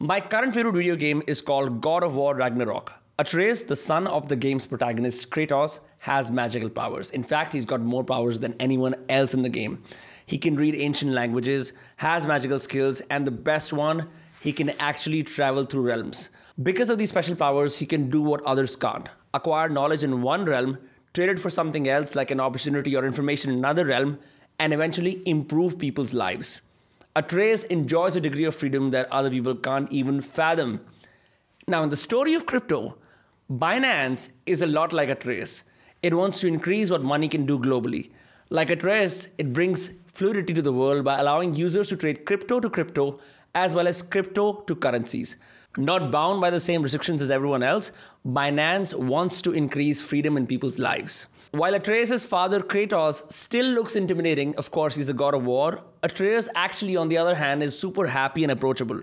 My current favorite video game is called God of War Ragnarok. Atreus, the son of the game's protagonist Kratos, has magical powers. In fact, he's got more powers than anyone else in the game. He can read ancient languages, has magical skills, and the best one, he can actually travel through realms. Because of these special powers, he can do what others can't acquire knowledge in one realm, trade it for something else like an opportunity or information in another realm, and eventually improve people's lives. Atreus enjoys a degree of freedom that other people can't even fathom. Now, in the story of crypto, Binance is a lot like Atreus. It wants to increase what money can do globally. Like Atreus, it brings fluidity to the world by allowing users to trade crypto to crypto as well as crypto to currencies. Not bound by the same restrictions as everyone else, Binance wants to increase freedom in people's lives. While Atreus' father Kratos still looks intimidating, of course, he's a god of war, Atreus actually, on the other hand, is super happy and approachable.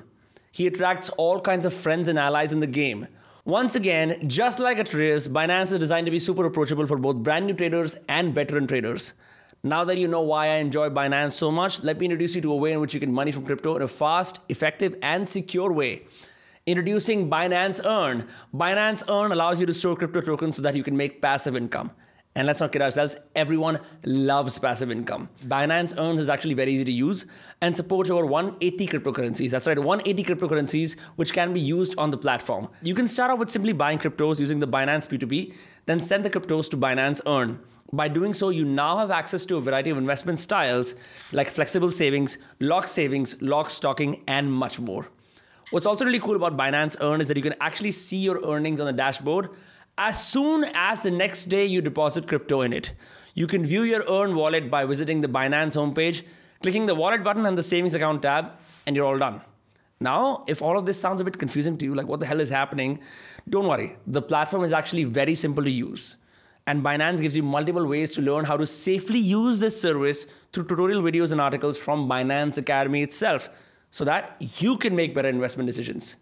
He attracts all kinds of friends and allies in the game. Once again, just like Atreus, Binance is designed to be super approachable for both brand new traders and veteran traders. Now that you know why I enjoy Binance so much, let me introduce you to a way in which you can money from crypto in a fast, effective, and secure way. Introducing Binance Earn. Binance Earn allows you to store crypto tokens so that you can make passive income. And let's not kid ourselves, everyone loves passive income. Binance Earns is actually very easy to use and supports over 180 cryptocurrencies. That's right, 180 cryptocurrencies which can be used on the platform. You can start off with simply buying cryptos using the Binance P2P, then send the cryptos to Binance Earn. By doing so, you now have access to a variety of investment styles like flexible savings, lock savings, lock staking, and much more. What's also really cool about Binance Earn is that you can actually see your earnings on the dashboard as soon as the next day you deposit crypto in it. You can view your Earn wallet by visiting the Binance homepage, clicking the wallet button and the savings account tab, and you're all done. Now, if all of this sounds a bit confusing to you, like what the hell is happening, don't worry. The platform is actually very simple to use. And Binance gives you multiple ways to learn how to safely use this service through tutorial videos and articles from Binance Academy itself so that you can make better investment decisions.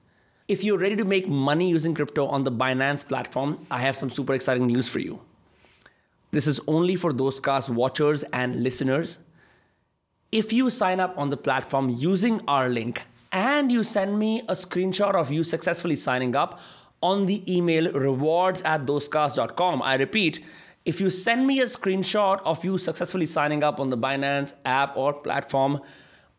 If you're ready to make money using crypto on the Binance platform, I have some super exciting news for you. This is only for Dostcast watchers and listeners. If you sign up on the platform using our link and you send me a screenshot of you successfully signing up on the email rewards at dostcast.com, I repeat, if you send me a screenshot of you successfully signing up on the Binance app or platform,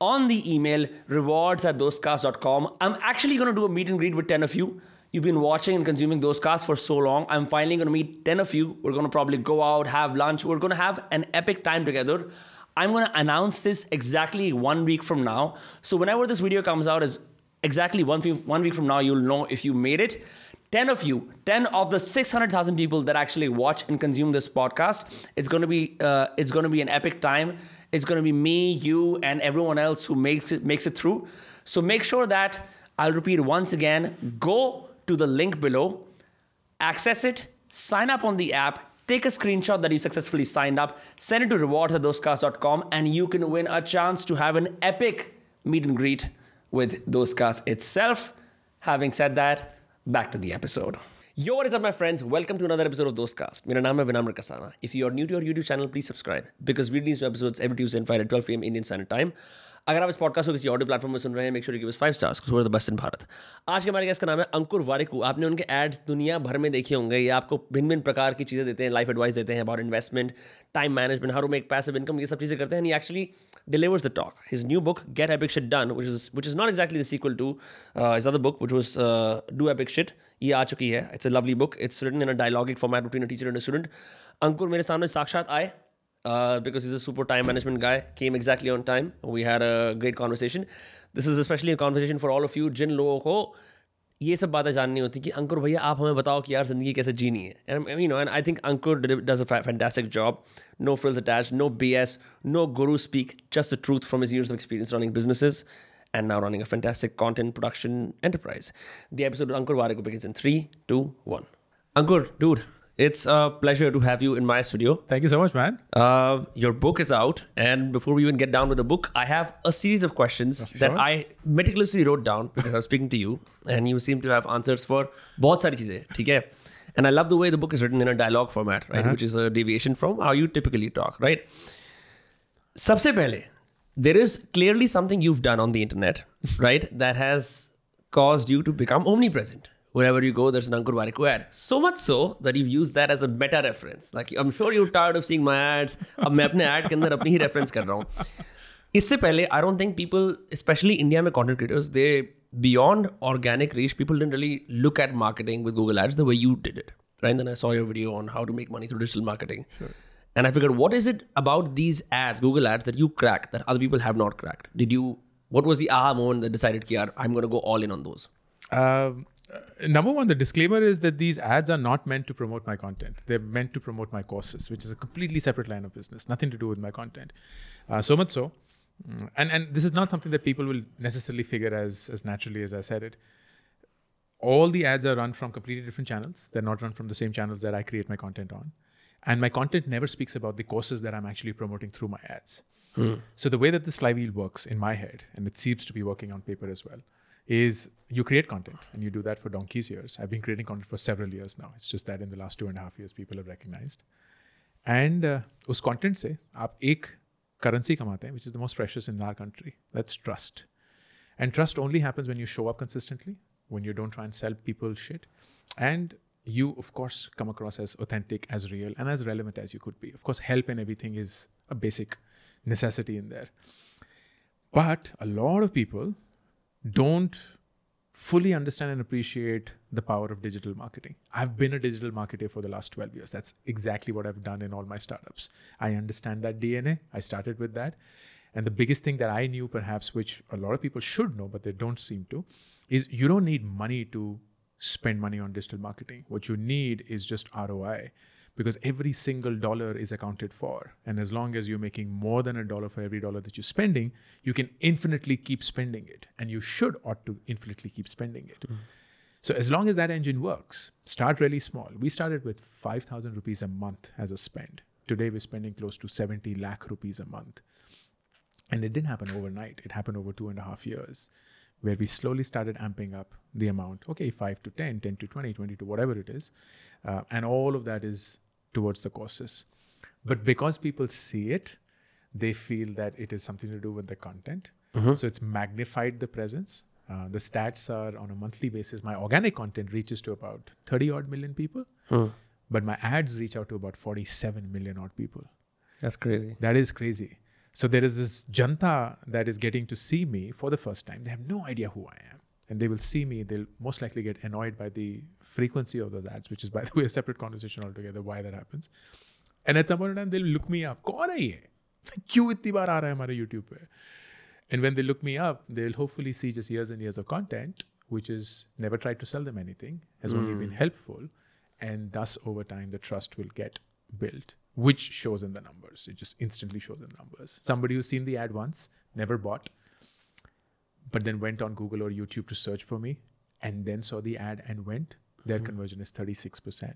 on the email rewards at dostcast.com. I'm actually going to do a meet and greet with 10 of you. You've been watching and consuming Dostcasts for so long. I'm finally going to meet 10 of you. We're going to probably go out, have lunch. We're going to have an epic time together. I'm going to announce this exactly one week from now. So whenever this video comes out is exactly one week, one week from now, you'll know if you made it. 10 of you, 10 of the 600,000 people that actually watch and consume this podcast, it's going to be uh, it's going to be an epic time. It's going to be me, you, and everyone else who makes it makes it through. So make sure that I'll repeat once again. Go to the link below, access it, sign up on the app, take a screenshot that you successfully signed up, send it to rewards at dostcast.com, and you can win a chance to have an epic meet and greet with Dostcast itself. Having said that, back to the episode. Yo, what is up, my friends? Welcome to another episode of Dostcast. My name is Vinamra Kasana. If you are new to our YouTube channel, please subscribe because we release new episodes every Tuesday and Friday at 12 p.m. Indian Standard Time. अगर आप इस podcast को किसी audio platform में सुन रहे हैं make sure five stars the best in Bharat आज के हमारे गेस्ट का नाम है अंकुर वारिकू आपने उनके एड्स दुनिया भर में देखे होंगे ये आपको भिन्न भिन्न प्रकार की चीज़ें देते हैं लाइफ एडवाइस देते हैं about investment time management to make passive income ये सब चीज़ें करते हैं actually delivers the talk. His new book, Get Epic Shit Done, which is which is not exactly the sequel to uh, his other book, which was uh. ये आ चुकी है. It's a lovely book. It's written in a dialogic format between a teacher and student. अंकुर मेरे सामने साक्षात आए Uh, because he's a super time management guy. Came exactly on time. We had a great conversation. This is especially a conversation for all of you Jin Lo, Ho. ये सब बातें जाननी होती कि अंकुर भैया आप हमें बताओ कि यार जिंदगी कैसे जीनी है and you know and I think Ankur does a fantastic job no frills attach no B S no guru speak just the truth from is years of experience running businesses and now running a fantastic content production enterprise. The episode with Ankur Warikoo begins 3, 2, 1. Ankur, dude, it's a pleasure to have you in my studio. Thank you so much, man. Uh, your book is out, and before we even get down with the book, I have a series of questions Sure. that I meticulously wrote down because I was speaking to you, and you seem to have answers for बहुत सारी चीजें, ठीक है? And I love the way the book is written in a dialogue format, right? Which is a deviation from how you typically talk, right? सबसे पहले, there is clearly something you've done on the internet, right? That has caused you to become omnipresent. wherever you go, there's an Ankur Warikoo. So much so that you've used that as a meta reference. Like, I'm sure you're tired of seeing my ads. reference I don't think people, especially India mein content creators, they beyond organic reach, people didn't really look at marketing with Google Ads the way you did it. Right? And then I saw your video on how to make money through digital marketing. Sure. And I figured, what is it about these ads, Google ads, that you cracked that other people have not cracked? Did you, what was the aha moment that decided, Kiar, I'm going to go all in on those? Um, number one, the disclaimer is that these ads are not meant to promote my content. They're meant to promote my courses, which is a completely separate line of business, nothing to do with my content. Uh, so much so. Mm, and, and this is not something that people will necessarily figure as, as naturally as I said it. All the ads are run from completely different channels. They're not run from the same channels that I create my content on and my content never speaks about the courses that i'm actually promoting through my ads mm. so the way that this flywheel works in my head and it seems to be working on paper as well is you create content and you do that for donkey's years i've been creating content for several years now it's just that in the last two and a half years people have recognized and uh, उस content से आप एक currency कमाते हैं which is the most precious in our country that's trust and trust only happens when you show up consistently when you don't try and sell people shit and you of course come across as authentic as real and as relevant as you could be of course help and everything is a basic necessity in there but a lot of people don't fully understand and appreciate the power of digital marketing. I've been a digital marketer for the last 12 years. That's exactly what i've done in all my startups. I understand that dna i started with that. And the biggest thing that i knew perhaps which a lot of people should know but they don't seem to is you don't need money to spend money on digital marketing. What you need is just ROI because every single dollar is accounted for. And as long as you're making more than a dollar for every dollar that you're spending, you can infinitely keep spending it. And you should ought to infinitely keep spending it. Mm. So as long as that engine works, start really small. We started with 5,000 rupees a month as a spend. Today we're spending close to 70 lakh rupees a month. And it didn't happen overnight. It happened over two and a half years where we slowly started amping up the amount. Okay, 5 to 10, 10 to 20, 20 to whatever it is. Uh, and all of that is towards the courses. But because people see it, they feel that it is something to do with the content. Mm-hmm. So it's magnified the presence. Uh, the stats are on a monthly basis. My organic content reaches to about 30 odd million people, hmm. but my ads reach out to about 47 million odd people. That's crazy. That is crazy. So there is this janta that is getting to see me for the first time. They have no idea who I am. And they will see me, they'll most likely get annoyed by the frequency of those ads, which is, by the way, a separate conversation altogether, why that happens. And at some point in time, they'll look me up. कौन है ये क्यों इतनी बार आ रहा है हमारे YouTube पे And when they look me up, they'll hopefully see just years and years of content, which is never tried to sell them anything, has mm. only been hmm. helpful. And thus, over time, the trust will get built which shows in the numbers. It just instantly shows in the numbers. Somebody who's seen the ad once, never bought, but then went on Google or YouTube to search for me and then saw the ad and went, their mm-hmm. conversion is 36%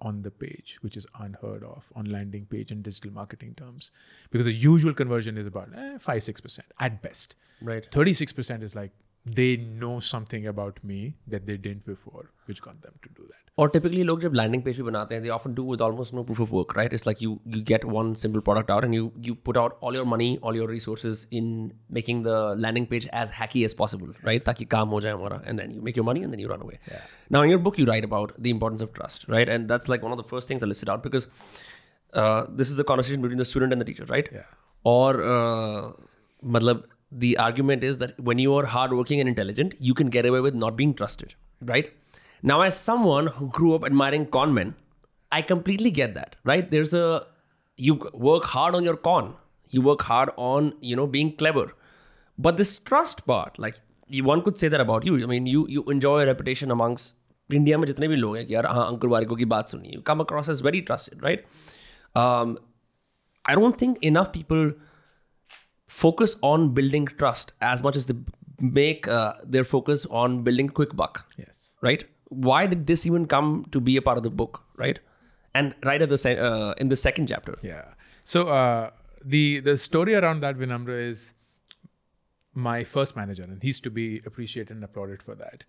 on the page, which is unheard of on landing page in digital marketing terms. Because the usual conversion is about eh, 5 6% at best. Right. 36% is like they know something about me that they didn't before, which got them to do that. Or typically लोग जब landing page भी बनाते हैं they often do with almost no proof of work right it's like you you get one simple product out and you you put out all your money all your resources in making the landing page as hacky as possible right ताकि काम हो जाए हमारा and then you make your money and then you run away yeah. now in your book you write about the importance of trust right and that's like one of the first things I listed out because uh, this is a conversation between the student and the teacher right yeah or uh, मतलब the argument is that when you are hardworking and intelligent, you can get away with not being trusted, right? Now, as someone who grew up admiring con men, I completely get that, right? There's a you work hard on your con, you work hard on you know being clever, but this trust part, like one could say that about you. I mean, you you enjoy a reputation amongst India में जितने भी लोग हैं कि यार हाँ अंकुर वारिको की बात सुनी you come across as very trusted right I don't think enough people focus on building trust as much as they make uh, their focus on building quick buck. Yes. Right. Why did this even come to be a part of the book? Right. And right at the se- uh, in the second chapter. Yeah. So uh, the the story around that Vinamra is my first manager, and he's to be appreciated and applauded for that.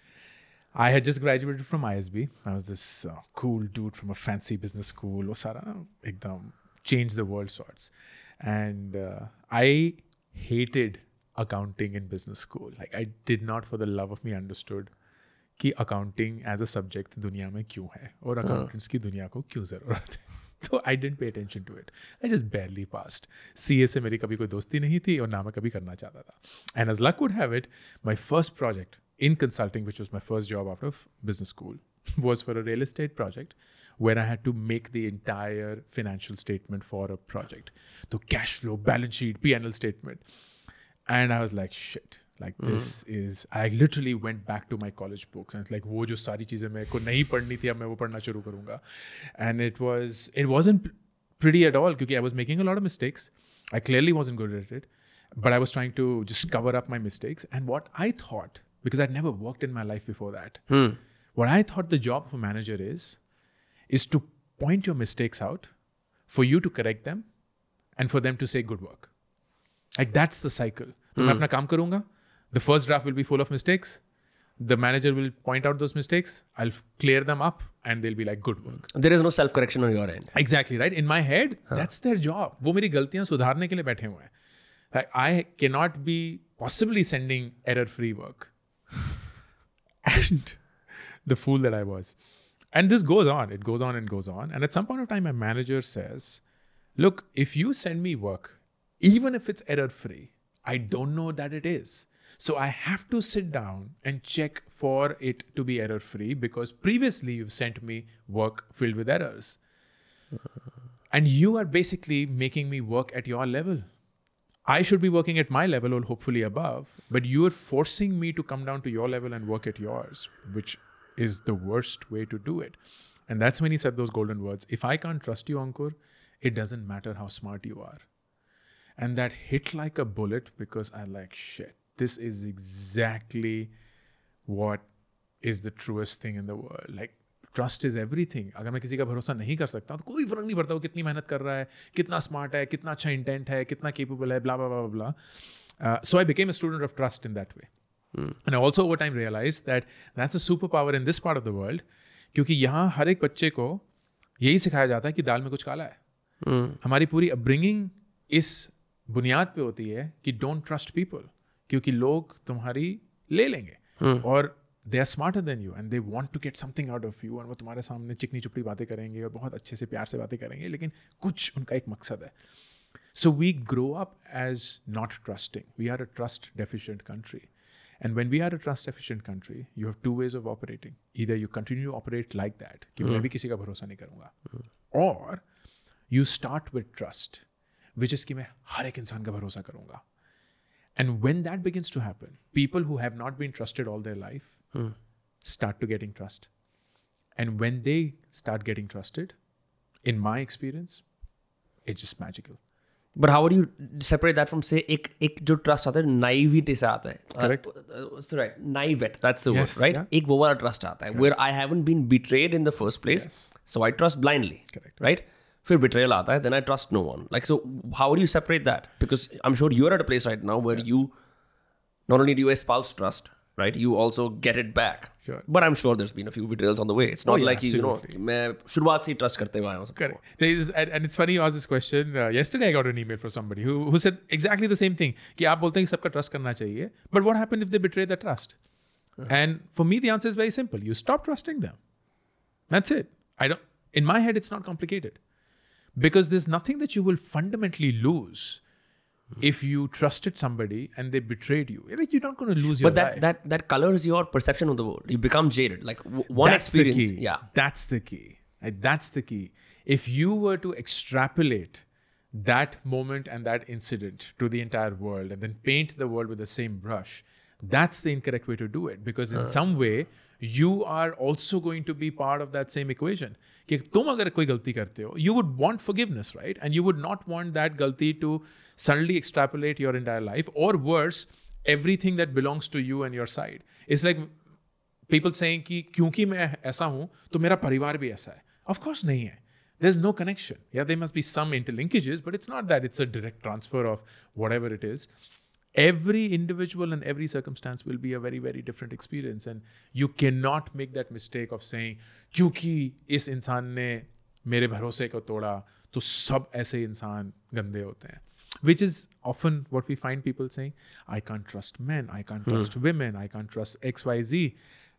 I had just graduated from ISB. I was this uh, cool dude from a fancy business school. Osara, ekdam, change the world sorts. And uh, I hated accounting in business school. Like I did not for the love of me understood कि accounting as a subject दुनिया में क्यों है और accountants की दुनिया को क्यों ज़रूरत है? तो I didn't pay attention to it I just barely passed C A से मेरी कभी कोई दोस्ती नहीं थी और ना मैं कभी करना चाहता था। And as luck would have it my first project in consulting which was my first job out of business school, was for a real estate project where I had to make the entire financial statement for a project. The cash flow, balance sheet, PNL statement. And I was like, shit, like this is, I literally went back to my college books and like, वो जो सारी चीज़ें मेरे को नहीं पढ़नी थी अब मैं वो पढ़ना शुरू करूँगा. And it was, it wasn't pretty at all because I was making a lot of mistakes. I clearly wasn't good at it, but I was trying to just cover up my mistakes. And what I thought, because I'd never worked in my life before that, what I thought the job of a manager is, is to point your mistakes out, for you to correct them, and for them to say good work. Like that's the cycle. तो मैं अपना काम करूंगा. The first draft will be full of mistakes. The manager will point out those mistakes. I'll clear them up, and they'll be like good work. There is no self correction on your end. Exactly right. In my head, that's their job. वो मेरी गलतियां सुधारने के लिए बैठे हुए हैं. Like, I cannot be possibly sending error-free work. and the fool that I was. And this goes on. It goes on and goes on. And at some point of time, my manager says, "Look, if you send me work, even if it's error-free, I don't know that it is." So I have to sit down and check for it to be error free because previously you've sent me work filled with errors. And you are basically making me work at your level. I should be working at my level or hopefully above, but you are forcing me to come down to your level and work at yours, which is the worst way to do it. And that's when he said those golden words If I can't trust you, Ankur, it doesn't matter how smart you are. And that hit like a bullet because I like, shit, this is exactly what is the truest thing in the world. Like, trust is everything अगर मैं किसी का भरोसा नहीं कर सकता तो कोई फर्क नहीं पड़ता वो कितनी मेहनत कर रहा है कितना स्मार्ट है कितना अच्छा इंटेंट है कितना केपेबल है blah blah blah blah so I became a student of trust in that way and also over time realise that that's a super power in this part of the world क्योंकि यहाँ हर एक बच्चे को यही सिखाया जाता है कि दाल में कुछ काला है mm. हमारी पूरी अपब्रिंगिंग इस बुनियाद पे होती है कि डोंट ट्रस्ट पीपल क्योंकि लोग तुम्हारी ले लेंगे mm. और they are smarter than you and they want to get something out of you और वो तुम्हारे सामने चिकनी चुपड़ी बातें करेंगे और बहुत अच्छे से प्यार से बातें करेंगे, लेकिन कुछ उनका एक मकसद है so we grow up as not trusting we are a trust deficient country And when we are a trust deficient country, you have two ways of operating. Either you continue to operate like that, कि मैं भी किसी का भरोसा नहीं करूंगा, or you start with trust, which is कि मैं हर एक इंसान का भरोसा करूंगा. And when that begins to happen, people who have not been trusted all their life start to getting trust. And when they start getting trusted, in my experience, it's just magical. But how you separate that from से एक एक जो trust आता है naivety से आता है। Right naivete that's the word right एक वो वाला ट्रस्ट आता है। Where I haven't been betrayed in the first place so I trust blindly correct right फिर बिट्रेयल आता है then I trust no one like so how you separate that because I am sure you are at a place right now where you not only do espouse trust right you also get it back Sure. but I'm sure there's been a few betrayals on the way it's not yeah, like you, you know absolutely. मैं शुरुआत से ही trust करते हुए आया हूँ सबको। Correct. There is, and, and it's funny you asked this question. Uh, yesterday, I got an email from somebody who, who said exactly the same thing. कि आप बोलते हैं कि सबका trust करना चाहिए. But what happened if they betray the trust? And for me, the answer is very simple. You stop trusting them. That's it. I don't. In my head, it's not complicated, because there's nothing that you will fundamentally lose Mm-hmm. if you trusted somebody and they betrayed you. Like, You're not going to lose your but that, life. that that colors your perception of the world you become jaded like w- one that's experience yeah That's the key. Like, that's the key. If you were to extrapolate that moment and that incident to the entire world and then paint the world with the same brush, that's the incorrect way to do it. Because in uh. some way, you are also going to be part of that same equation. कि तुम अगर कोई गलती करते हो, you would want forgiveness, right? And you would not want that गलती to suddenly extrapolate your entire life, or worse, everything that belongs to you and your side. It's like people saying कि क्योंकि मैं ऐसा हूं तो मेरा परिवार भी ऐसा है ऑफ कोर्स नहीं है there's no connection yeah there must be some interlinkages but it's not that it's a direct transfer of whatever it is every individual and every circumstance will be a very very different experience and you cannot make that mistake of saying क्योंकि इस इंसान ने मेरे भरोसे को तोड़ा तो सब ऐसे इंसान गंदे होते हैं which is often what we find people saying i can't trust men i can't trust women i can't trust xyz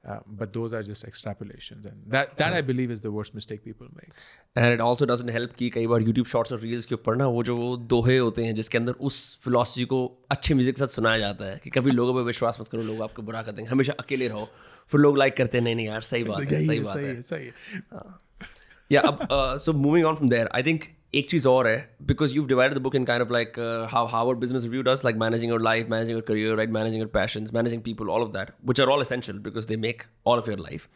uh, but those are just extrapolations. And that that i believe is the worst mistake people make. And it also doesn't help कि कई बार YouTube shorts और reels के ऊपर ना वो जो वो दोहे होते हैं जिसके अंदर उस फिलोसफी को अच्छी म्यूज़िक के साथ सुनाया जाता है कि कभी लोगों पर विश्वास मत करो लोग आपको बुरा कर देंगे हमेशा अकेले रहो फिर लोग लाइक करते हैं नहीं नहीं यार सही बात है सही बात सही है। है, सही है। yeah अब so moving on from there I think एक चीज और है because you divided the book in kind of like how Harvard business review does like managing your life managing your career right managing your passions managing people all of that which are all essential because they make all of your life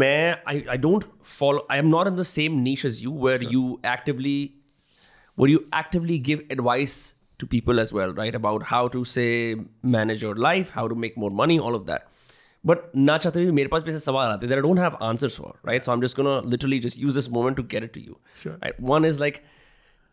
मैं I, I don't follow I am not in the same niche as you where you actively where you actively give advice to people as well, right? About how to say manage your life, how to make more money, all of that. But ना चाहते हुए मेरे पास भी ऐसे सवाल आते don't have answers for, right? So I'm just gonna literally just use this moment to get it to you. Sure. Right? One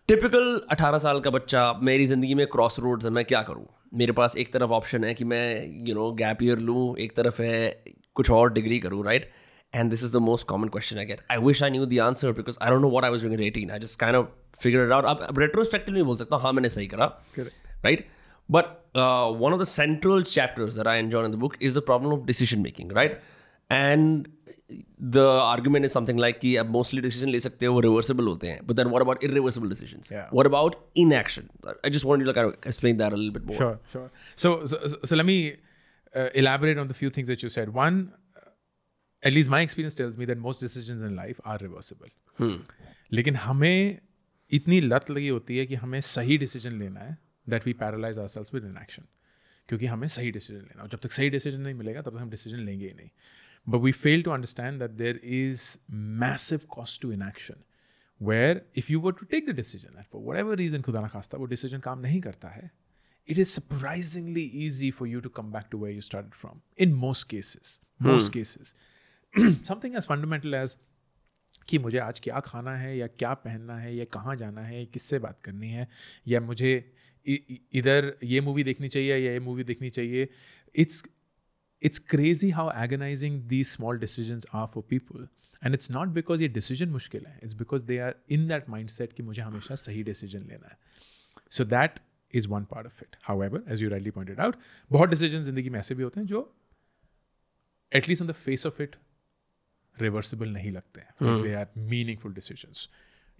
typical 18 साल का बच्चा मेरी ज़िंदगी में क्रॉस रोड्स है मैं क्या करूँ मेरे पास एक तरफ़ ऑप्शन है कि मैं यू नो गैप ईयर लूँ एक तरफ़ है कुछ और डिग्री करूँ right and this is the most common question I get I wish I knew the answer because I don't know what I was doing at 18 I just kind of figure it out अब retrospective नहीं बोल सकता हाँ मैंने सही करा right right but uh, one of the central chapters that i enjoy in the book is the problem of decision making right and the argument is something like कि अब mostly decision ले सकते हो वो reversible होते हैं but then what about irreversible decisions Yeah. what about inaction I just wanted you to kind of explain that a little bit more Sure, sure. So, so, so- so let me uh, elaborate on the few things that you said. One, uh, at least my experience tells me that most decisions in life are reversible. लेकिन हमें इतनी लत लगी होती है कि हमें सही डिसीजन लेना है that we paralyse ourselves with inaction क्योंकि हमें सही डिसीज़न लेना जब तक सही डिसीज़न नहीं मिलेगा तब तक हम डिसीज़न लेंगे ही नहीं। But we fail to understand that there is massive cost to inaction where if you were to take the decision for whatever reason खुदा ना खास्ता वो डिसीज़न काम नहीं करता है it is surprisingly easy for you to come back to where you start from in most cases most cases something as fundamental as कि मुझे आज क्या खाना है या क्या पहनना है या कहाँ जाना है किससे बात करनी है या मुझे इधर ये मूवी देखनी चाहिए या ये मूवी देखनी चाहिए। It's it's crazy how agonising the small decision are for people and it's not because ये डिसीज़न मुश्किल है it's because they are in that mindset कि मुझे हमेशा सही डिसीज़न लेना है। So that is one part of it however as you rightly pointed out बहुत डिसीज़न ज़िंदगी में ऐसे भी होते हैं जो at least on the face of it reversible नहीं लगते हैं। They are meaningful decision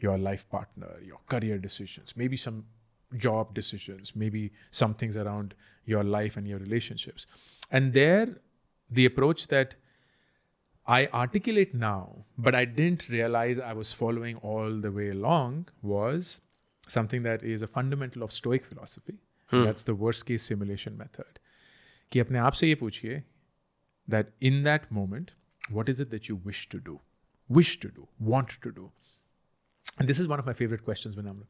your life partner your career decision maybe some job decisions maybe some things around your life and your relationships and there the approach that I articulate now, but I didn't realize I was following all the way along was something that is a fundamental of Stoic philosophy. That's the worst case simulation method. कि अपने आप से ये पूछिए that in that moment, what is it that you wish to do, wish to do, want to do? And this is one of my favorite questions when I'm.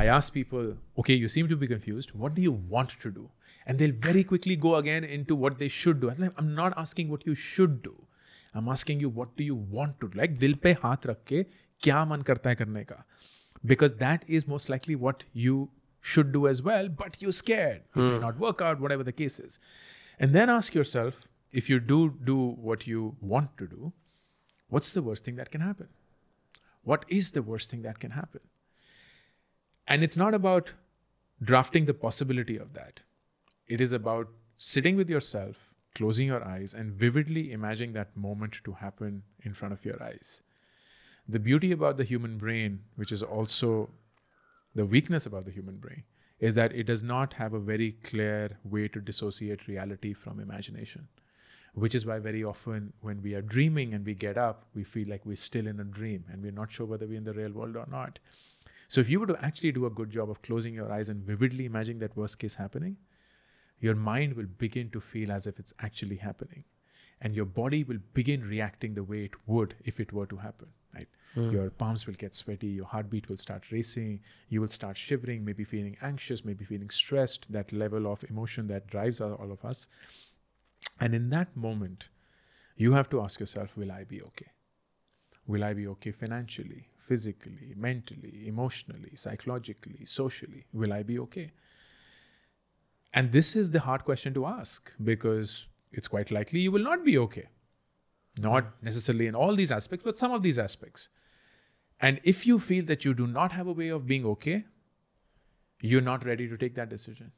I ask people, okay, you seem to be confused. What do you want to do? And they'll very quickly go again into what they should do. I'm not asking what you should do. I'm asking you, what do you want to do? Like, dil pe haath rakke, kya man karta hai karne ka? Because that is most likely what you should do as well, but you're scared. It may hmm. not work out, whatever the case is. And then ask yourself, if you do do what you want to do, what's the worst thing that can happen? What is the worst thing that can happen? And it's not about drafting the possibility of that. It is about sitting with yourself, closing your eyes, and vividly imagining that moment to happen in front of your eyes. The beauty about the human brain, which is also the weakness about the human brain, is that it does not have a very clear way to dissociate reality from imagination. Which is why very often when we are dreaming and we get up, we feel like we're still in a dream and we're not sure whether we're in the real world or not. So if you were to actually do a good job of closing your eyes and vividly imagining that worst case happening, your mind will begin to feel as if it's actually happening. And your body will begin reacting the way it would if it were to happen. Right? Hmm. Your palms will get sweaty, your heartbeat will start racing, you will start shivering, maybe feeling anxious, maybe feeling stressed, that level of emotion that drives all of us. And in that moment, you have to ask yourself, will I be okay? Will I be okay financially, physically, mentally, emotionally, psychologically, socially? Will I be okay? And this is the hard question to ask because it's quite likely you will not be okay. Not hmm. necessarily in all these aspects, but some of these aspects. And if you feel that you do not have a way of being okay, you're not ready to take that decision.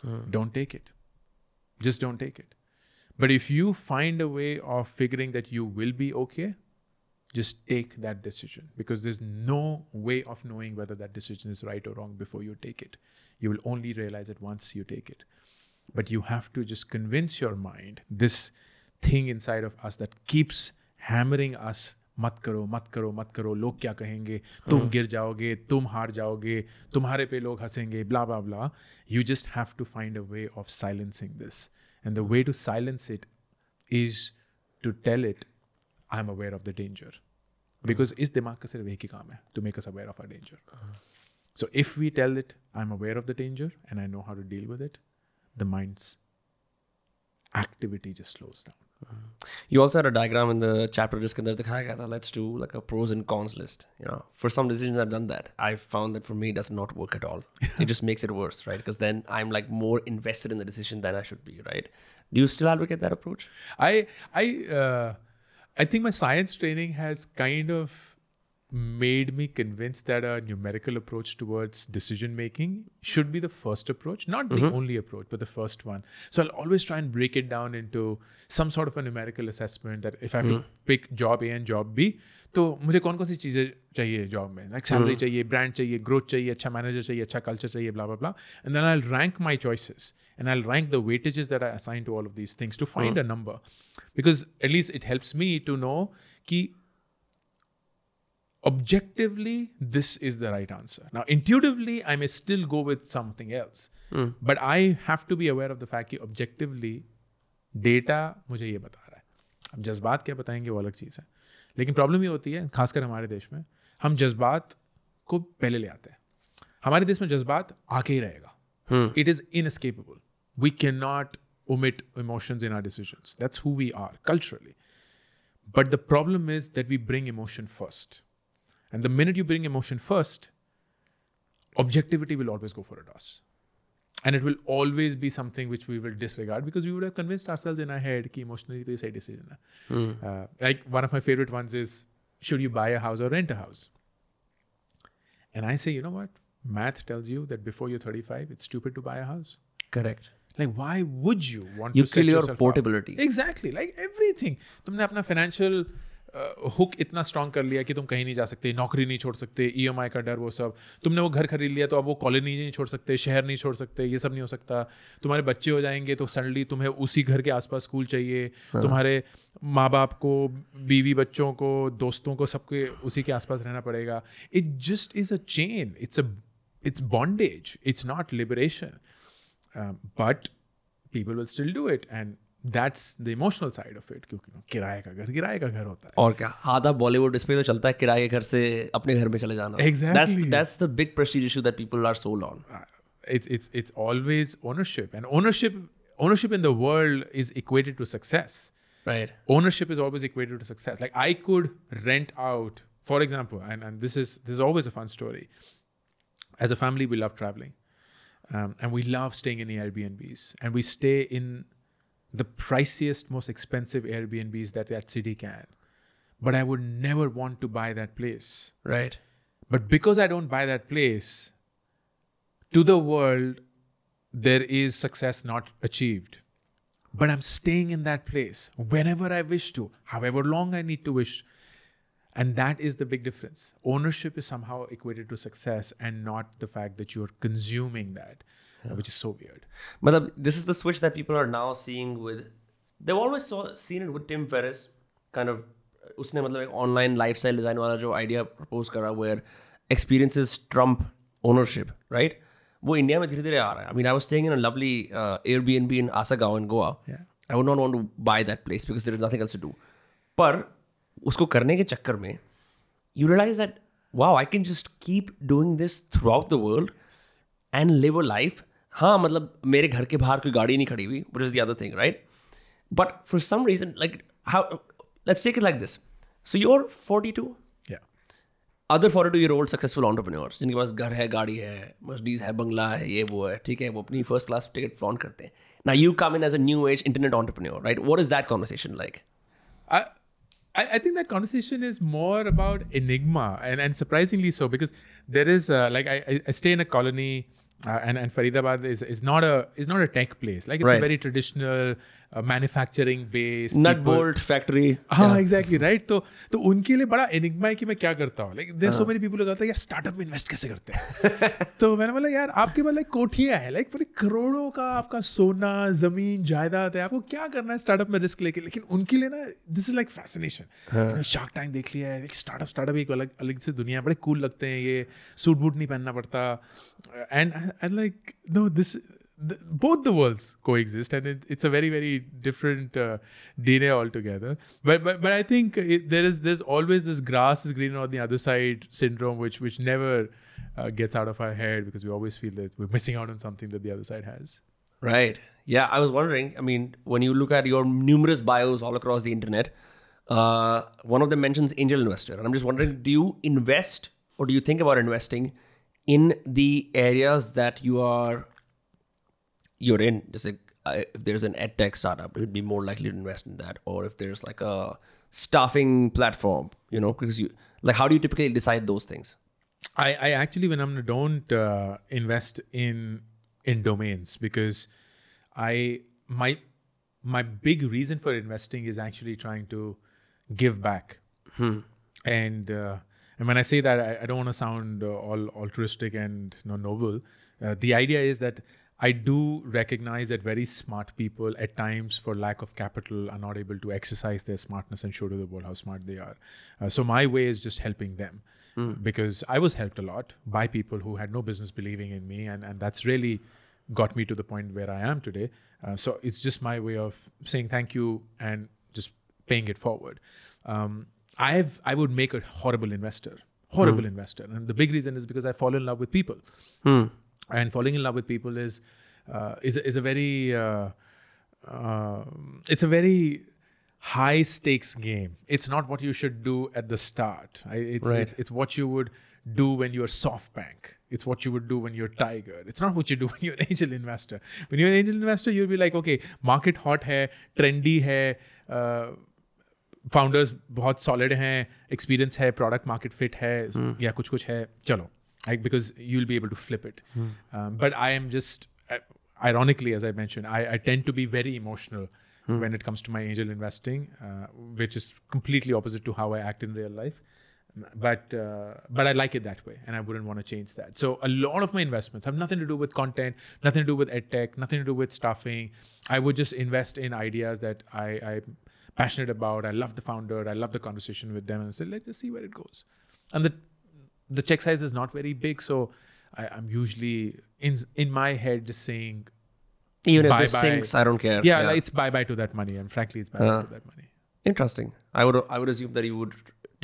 Hmm. Don't take it. Just don't take it. But if you find a way of figuring that you will be okay, just take that decision because there's no way of knowing whether that decision is right or wrong before you take it. You will only realize it once you take it. But you have to just convince your mind, this thing inside of us that keeps hammering us मत करो मत करो मत करो लोग क्या कहेंगे तुम गिर जाओगे तुम हार जाओगे तुम्हारे पे लोग हंसेंगे blah blah blah you just have to find a way of silencing this and the way to silence it is to tell it i'm aware of the danger because इस दिमाग का सिर्फ एक ही काम है to make us aware of our danger so if we tell it i'm aware of the danger and i know how to deal with it the mind's activity just slows down You also had a diagram in the chapter जिसके अंदर दिखाया गया था let's do like a pros and cons list. You know, for some decisions I've done that. I found that for me it does not work at all. it just makes it worse, right? Because then I'm like more invested in the decision than I should be, right? Do you still advocate that approach? I I uh, I think my science training has kind of made me convinced that a numerical approach towards decision making should be the first approach, not the only approach, but the first one. So I'll always try and break it down into some sort of a numerical assessment that if I have to pick job A and job B, तो मुझे कौन कौन सी चीज़ें चाहिए job में like salary चाहिए brand चाहिए growth चाहिए अच्छा मैनेजर चाहिए अच्छा कल्चर चाहिए blah blah blah and then I'll rank my choices and I'll rank the weightages that I assign to all of these things to find a number because at least it helps me to know कि objectively this is the right answer now intuitively i may still go with something else but i have to be aware of the fact कि objectively data मुझे ये बता रहा है अब जज्बात क्या बताएंगे वो अलग चीज़ है लेकिन प्रॉब्लम ये होती है खासकर हमारे देश में हम जज्बात को पहले ले आते हैं हमारे देश में जज्बात आके ही रहेगा it is inescapable we cannot omit emotions in our decisions that's who we are culturally but the problem is that we bring emotion first and the minute you bring emotion first, objectivity will always go for a toss. And it will always be something which we will disregard because we would have convinced ourselves in our head that emotionally to say decision. hai. Uh, like one of my favorite ones is should you buy a house or rent a house? And I say, you know what? Math tells you that before you're 35, it's stupid to buy a house. Correct. Like, why would you want You to set kill your yourself up? portability. Exactly. Like everything. तुमने अपना financial hook इतना strong कर लिया कि तुम कहीं नहीं जा सकते नौकरी नहीं छोड़ सकते ई का डर वो सब। तुमने वो घर खरीद लिया तो अब वो कॉलोनी नहीं छोड़ सकते शहर नहीं छोड़ सकते ये सब नहीं हो सकता। तुम्हारे बच्चे हो जाएँगे तो सडनली तुम्हें उसी घर के आसपास स्कूल चाहिए। तुम्हारे माँ बाप को बीवी बच्चों को दोस्तों को सबके उसी के आसपास रहना पड़ेगा। It just is a chain it's a it's bondage it's not liberation but people will still do it and that's the emotional side of it क्योंकि किराए का घर किराए का घर होता है और क्या आधा बॉलीवुड इस पे तो चलता है किराए के घर से अपने घर में चले जाना Exactly. that's that's the big prestige issue that people are sold on Uh, it's it's it's always ownership and ownership ownership in the world is equated to success right ownership is always equated to success like i could rent out for example and, and this is this is always a fun story as a family we love traveling um, and we love staying in airbnbs and we stay in the priciest most expensive airbnbs that that city can but i would never want to buy that place right but because I don't buy that place, to the world, there is success not achieved. But I'm staying in that place whenever I wish to, however long I need to wish. And that is the big difference. Ownership is somehow equated to success and not the fact that you're consuming that, uh, which is so weird. Matlab, this is the switch that people are now seeing with they've always saw, seen it with Tim Ferriss kind of उसने मतलब एक online lifestyle design वाला जो idea propose करा where experiences trump ownership right वो India में धीरे धीरे आ रहा है I mean I was staying in a lovely Airbnb in Assagao in Goa I would not want to buy that place because there is nothing else to do पर उसको करने के चक्कर में you realize that wow i can just keep doing this throughout the world and live a life हाँ मतलब मेरे घर के बाहर कोई गाड़ी नहीं खड़ी हुई what is the other thing right but for some reason like how let's take it like this so your forty two other four two year old successful entrepreneurs जिनके पास घर है गाड़ी है मर्सडीज है बंगला है ये वो है ठीक है वो अपनी फ़र्स्ट क्लास टिकट फ्लॉन करते हैं। ना you come in as a new age internet entrepreneur right what is that conversation like I, I think that conversation is more about enigma and, and surprisingly so because there is a, like I, I stay in a colony uh, Uh, and, and Faridabad is, is not a is not a tech place. Like it's a very traditional manufacturing base Nut people- bolt factory. हाँ exactly right तो तो उनके लिए बड़ा enigma है कि मैं क्या करता हूँ। Like there so many people कहते हैं यार स्टार्टअप में इन्वेस्ट कैसे करते हैं? तो मैंने बोला यार आपके पास लाइक कोठियाँ हैं लाइक पूरे करोड़ों का आपका सोना ज़मीन जायदाद है आपको क्या करना है स्टार्टअप में रिस्क लेके? लेकिन उनके लिए ना this is like fascination shark time देख लिया है स्टार्टअप स्टार्टअप एक अलग अलग से दुनिया बड़े कूल लगते हैं ये सूट बूट नहीं पहनना पड़ता। And and like no this the, both the worlds coexist and it, it's a very very different uh, DNA altogether but but, but I think it, there is there's always this grass is greener on the other side syndrome which which never uh, gets out of our head because we always feel that we're missing out on something that the other side has Right. Yeah, I was wondering. I mean, when you look at your numerous bios all across the internet, uh, one of them mentions angel investor, and I'm just wondering: Do you invest or do you think about investing in the areas that you are you're in? Just like uh, if there's an ed tech startup, you'd be more likely to invest in that, or if there's like a staffing platform, you know, because you like how do you typically decide those things? I, I actually when I'm don't uh, invest in in domains because I my my big reason for investing is actually trying to give back and uh, and when I say that I, I don't want to sound uh, all altruistic and you know, noble uh, the idea is that I do recognize that very smart people at times for lack of capital are not able to exercise their smartness and show to the world how smart they are. Uh, so my way is just helping them because I was helped a lot by people who had no business believing in me and and that's really got me to the point where I am today. Uh, so it's just my way of saying thank you and just paying it forward. Um, I've I would make a horrible investor, horrible investor, and the big reason is because I fall in love with people, and falling in love with people is uh, is is a very uh, um it's a very high stakes game. It's not what you should do at the start. I, it's, Right. it's it's what you would do when you're SoftBank. It's what you would do when you're Tiger. It's not what you do when you're an angel investor. When you're an angel investor, you'll be like, okay, market hot है, trendy है, uh, founders बहुत solid हैं, experience है, product market fit है, या कुछ कुछ है, चलो. like, because you'll be able to flip it. Um, but I am just, ironically, as I mentioned, I, I tend to be very emotional when it comes to my angel investing, uh, which is completely opposite to how I act in real life. But uh, but I like it that way, and I wouldn't want to change that. So a lot of my investments have nothing to do with content, nothing to do with ed tech, nothing to do with staffing. I would just invest in ideas that I, I'm passionate about. I love the founder. I love the conversation with them, and say let's just see where it goes. And the the check size is not very big, so I, I'm usually in in my head just saying Even if this bye. sinks, I don't care. yeah, like, it's bye bye to that money, and frankly, it's bye bye Uh. to that money. Interesting. I would I would assume that you would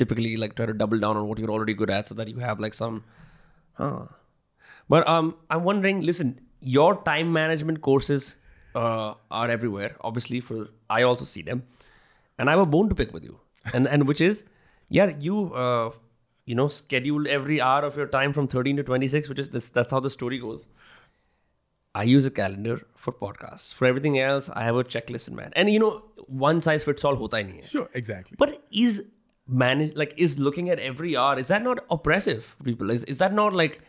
typically like try to double down on what you're already good at, so that you have like some. Huh. But um, I'm wondering. Listen, your time management courses uh, are everywhere. Obviously, for I also see them, and I have a bone to pick with you, and and which is, yeah, you uh, you know, schedule every hour of your time from 13 to 26, which is this. That's how the story goes. I use a calendar for podcasts. For everything else, I have a checklist in mind. And you know, one size fits all hota hi nahi hai. Sure, exactly. But is manage like is looking at every hour is that not oppressive for people? Is is that not like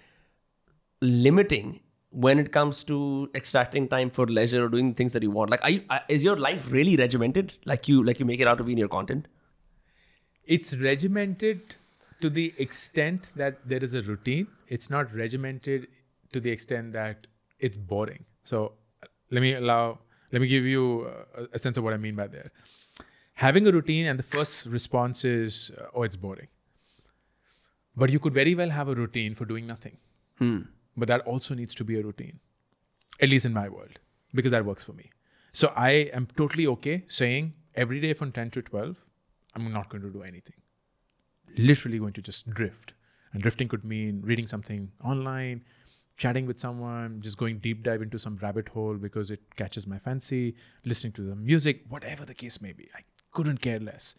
limiting when it comes to extracting time for leisure or doing things that you want? Like, are you, uh, is your life really regimented? Like you like you make it out to be in your content? it's regimented to the extent that there is a routine. It's not regimented to the extent that it's boring. So let me allow, let me give you uh, a sense of what I mean by there. Having a routine and the first response is, uh, oh, it's boring. But you could very well have a routine for doing nothing. But that also needs to be a routine, at least in my world, because that works for me. So I am totally okay saying every day from 10 to 12, I'm not going to do anything. Literally going to just drift. And drifting could mean reading something online, chatting with someone, just going deep dive into some rabbit hole because it catches my fancy, listening to the music, whatever the case may be. I couldn't care less.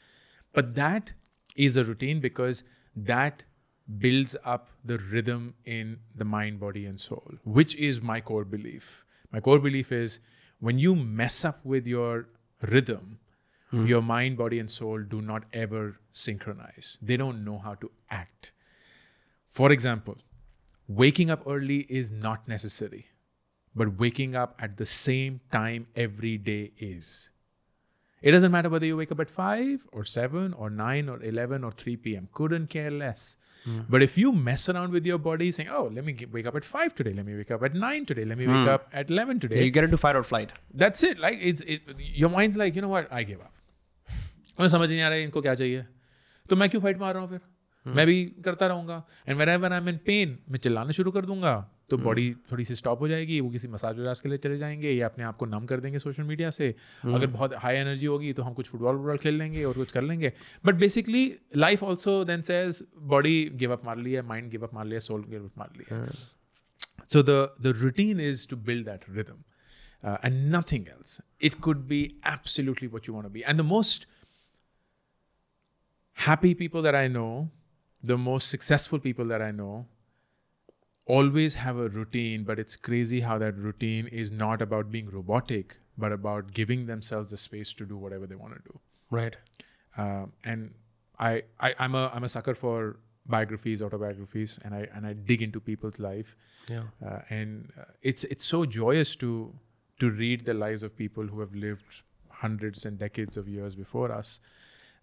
But that is a routine because that builds up the rhythm in the mind, body, and soul, which is my core belief. My core belief is when you mess up with your rhythm, Hmm. Your mind, body, and soul do not ever synchronize. They don't know how to act. For example, waking up early is not necessary, but waking up at the same time every day is. It doesn't matter whether you wake up at 5 or 7 or 9 or 11 or 3 p.m. Couldn't care less. Hmm. But if you mess around with your body saying, oh, let me get, wake up at 5 today, let me wake up at 9 today, let me wake hmm. up at 11 today, Yeah, you get into fight or flight. that's it. Like, it's, it, your mind's like, you know what, I give up. मुझे समझ नहीं आ रहा है इनको क्या चाहिए। तो मैं क्यों फाइट मार रहा हूँ फिर? मैं भी करता रहूँगा। And whenever I am in pain मैं चिल्लाना शुरू कर दूँगा। तो बॉडी थोड़ी सी स्टॉप हो जाएगी वो किसी मसाज वजाज के लिए चले जाएँगे या अपने आप को नम कर देंगे सोशल मीडिया से। अगर बहुत हाई एनर्जी होगी तो हम कुछ फुटबॉल वुटबॉल खेल लेंगे और कुछ कर लेंगे। But basically life also then says body give up मार लिया माइंड गिव अप मार लिया सोल गिव अप मार लिया। the routine is to build that rhythm, uh, and nothing else. It could be absolutely what you want to be. And the most happy people that I know, the most successful people that I know, always have a routine. But it's crazy how that routine is not about being robotic, but about giving themselves the space to do whatever they want to do Right. um, and I, I I'm a I'm a sucker for biographies, autobiographies, and I and I dig into people's life. Yeah. Uh, and uh, it's it's so joyous to to read the lives of people who have lived hundreds and decades of years before us,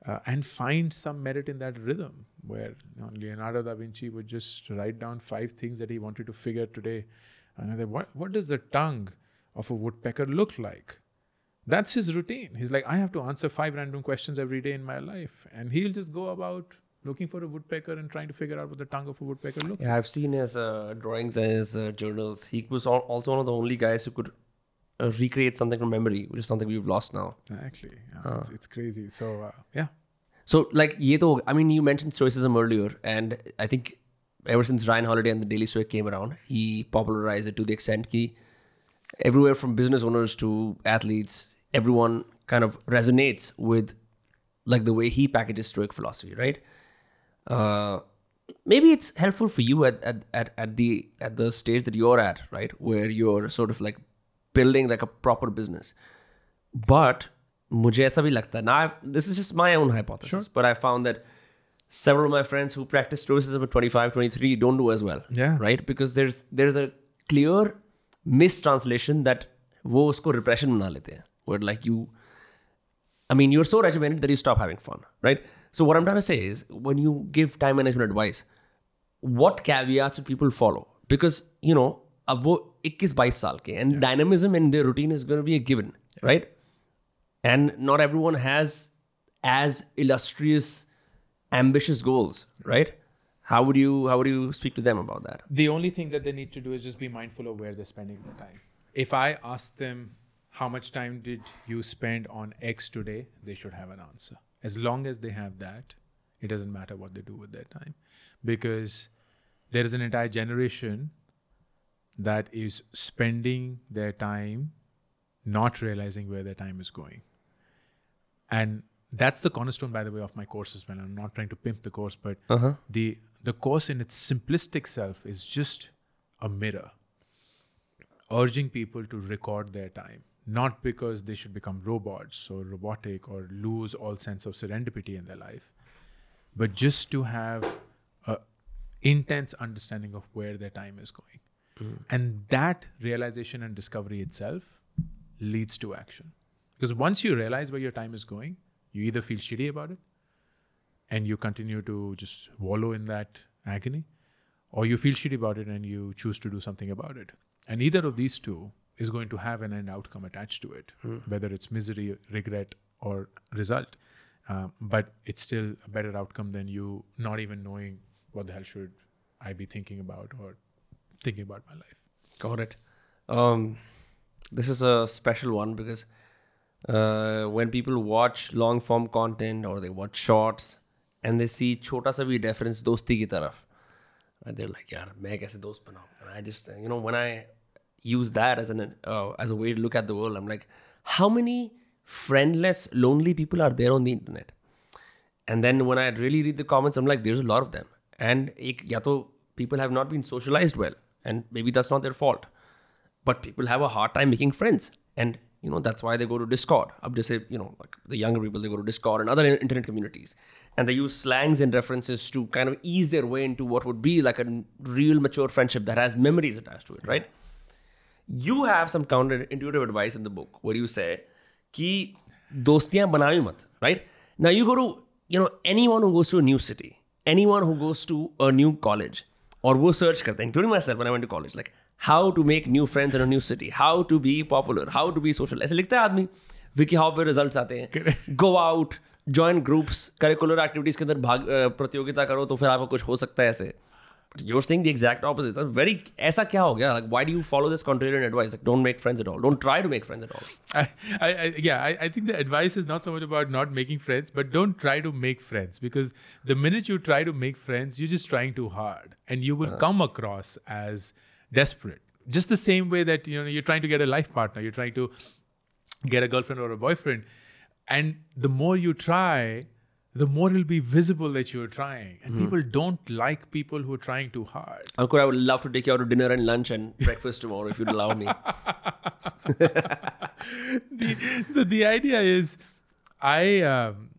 uh, and find some merit in that rhythm. Where you know, Leonardo da Vinci would just write down five things that he wanted to figure today, and what what does the tongue of a woodpecker look like? That's his routine. He's like, I have to answer five random questions every day in my life. And he'll just go about looking for a woodpecker and trying to figure out what the tongue of a woodpecker looks Yeah, I've seen his uh, drawings and his uh, journals. He was also one of the only guys who could uh, recreate something from memory, which is something we've lost now. Actually, yeah, it's, it's crazy. So, uh, yeah. So, like, ye to, I mean, you mentioned stoicism earlier, and I think ever since Ryan Holiday and the Daily Stoic came around, he popularized it to the extent that everywhere from business owners to athletes, everyone kind of resonates with like the way he packages Stoic philosophy, right? Uh, maybe it's helpful for you at, at, at, at the at the stage that you're at, right, where you're sort of like building like a proper business. But मुझे ऐसा भी लगता है now I've, this is just my own hypothesis but I found that several of my friends who practice stoicism at 25 23 don't do as well Yeah. right because there's there's a clear mistranslation that वो उसको repression बना लेते हैं where like you I mean, you're so regimented that you stop having fun, right? So what I'm trying to say is, when you give time management advice, what caveats should people follow? Because you know, अब वो 21-22 साल के and dynamism in their routine is going to be a given, right? And not everyone has as illustrious, ambitious goals, right? How would you how would you speak to them about that? The only thing that they need to do is just be mindful of where they're spending their time. If I ask them, how much time did you spend on X today, they should have an answer. As long as they have that, it doesn't matter what they do with their time. Because there is an entire generation that is spending their time not realizing where their time is going. And that's the cornerstone, by the way, of my course as well. I'm not trying to pimp the course, but Uh-huh. the the course in its simplistic self is just a mirror urging people to record their time not because they should become robots or robotic or lose all sense of serendipity in their life but just to have a intense understanding of where their time is going and that realization and discovery itself leads to action because once you realize where your time is going you either feel shitty about it and you continue to just wallow in that agony, or you feel shitty about it and you choose to do something about it. And either of these two is going to have an end outcome attached to it, whether it's misery, regret, or result. Um, but it's still a better outcome than you not even knowing what the hell should I be thinking about or thinking about my life. Got it. Um, this is a special one because uh, when people watch long form content or they watch shorts and they see chota sa bhi reference dosti ki taraf, and They're like, "Yaar, main kaise dost banau?" And I just, you know, when I use that as an uh, as a way to look at the world, I'm like, how many friendless, lonely people are there on the internet? And then when I really read the comments, I'm like, there's a lot of them. And ek, ya to people have not been socialized well and maybe that's not their fault. But people have a hard time making friends. And you know that's why they go to discord. I'm just say you know like the younger people they go to discord and other internet communities. And they use slangs and references to kind of ease their way into what would be like a real mature friendship that has memories attached to it right? You have some counterintuitive advice in the book where you say ki dostiyan banayo mat right? Now you go to you know anyone who goes to a new city anyone who goes to a new college और वो search करते हैं including myself I went to college like how to make new friends in new city how to be popular how to be social ऐसे लिखता है आदमी। Vicky how पे result आते हैं। Go out join groups curricular activities के अंदर भाग प्रतियोगिता करो तो फिर आपको कुछ हो सकता है ऐसे। you're saying the exact opposite. Very aisa kya ho gaya? Like why do you follow this contrarian advice? Like don't make friends at all. Don't try to make friends at all. I, I, I yeah, I, I, think the advice is not so much about not making friends, but don't try to make friends because the minute you try to make friends, you're just trying too hard, and you will uh-huh. come across as desperate. Just the same way that you know you're trying to get a life partner, you're trying to get a girlfriend or a boyfriend, and the more you try, the more it'll be visible that you're trying, and people don't like people who are trying too hard. Ankur, I would love to take you out to dinner and lunch and breakfast tomorrow if you'd allow me. the, the the idea is I, um,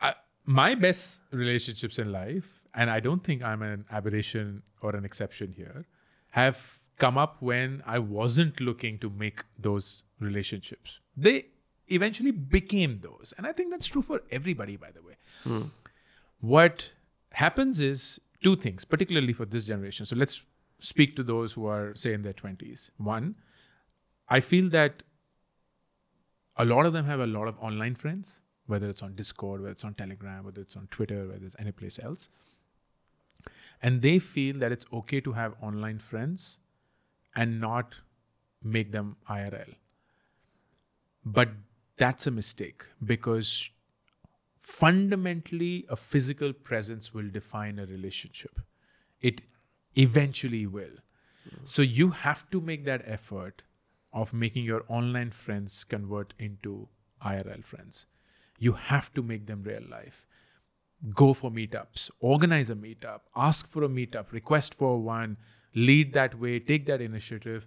I my best relationships in life and i don't think i'm an aberration or an exception here have come up when i wasn't looking to make those relationships they eventually became those. And i think that's true for everybody by the way. Hmm. What happens is two things particularly for this generation. So let's speak to those who are say in their 20s one i feel that a lot of them have a lot of online friends, whether it's on Discord, whether it's on Telegram, whether it's on Twitter, whether it's any place else. And they feel that it's okay to have online friends and not make them IRL. But that's a mistake because fundamentally, a physical presence will define a relationship. It eventually will. So you have to make that effort of making your online friends convert into IRL friends. You have to make them real life. Go for meetups, organize a meetup, ask for a meetup, request for one, lead that way, take that initiative.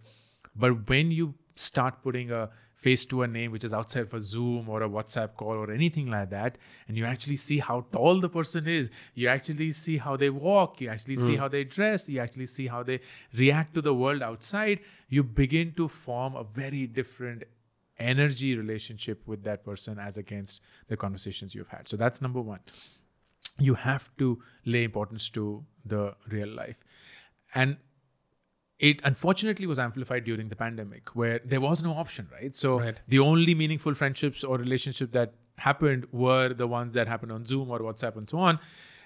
But when you start putting a face to a name which is outside of a Zoom or a WhatsApp call or anything like that, and you actually see how tall the person is, you actually see how they walk, you actually see mm. how they dress, you actually see how they react to the world outside, you begin to form a very different energy relationship with that person as against the conversations you've had. So that's number one. You have to lay importance to the real life. And it unfortunately was amplified during the pandemic where there was no option right so Right. the only meaningful friendships or relationships that happened were the ones that happened on zoom or whatsapp and so on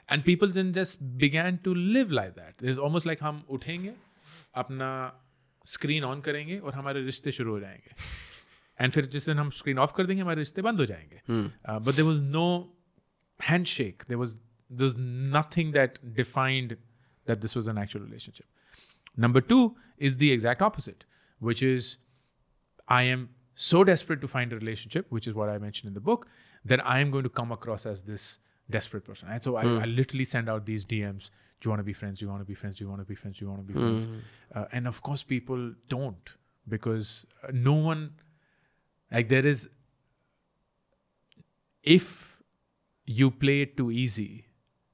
and people then just began to live like that it's almost like हम उठेंगे अपना screen on करेंगे और हमारे रिश्ते शुरू हो जाएंगे एंड फिर जिस दिन हम स्क्रीन ऑफ कर देंगे हमारे रिश्ते बंद हो जाएंगे but there was no handshake. There was there's nothing that defined that this was an actual relationship. Number two is the exact opposite, which is I am so desperate to find a relationship, which is what I mentioned in the book, that I am going to come across as this desperate person. And so I, I literally send out these DMs. Do you want to be friends? Do you want to be friends? Do you want to be friends? Do you want to be friends? Uh, and of course, people don't because uh, no one, like, there is, if you play it too easy,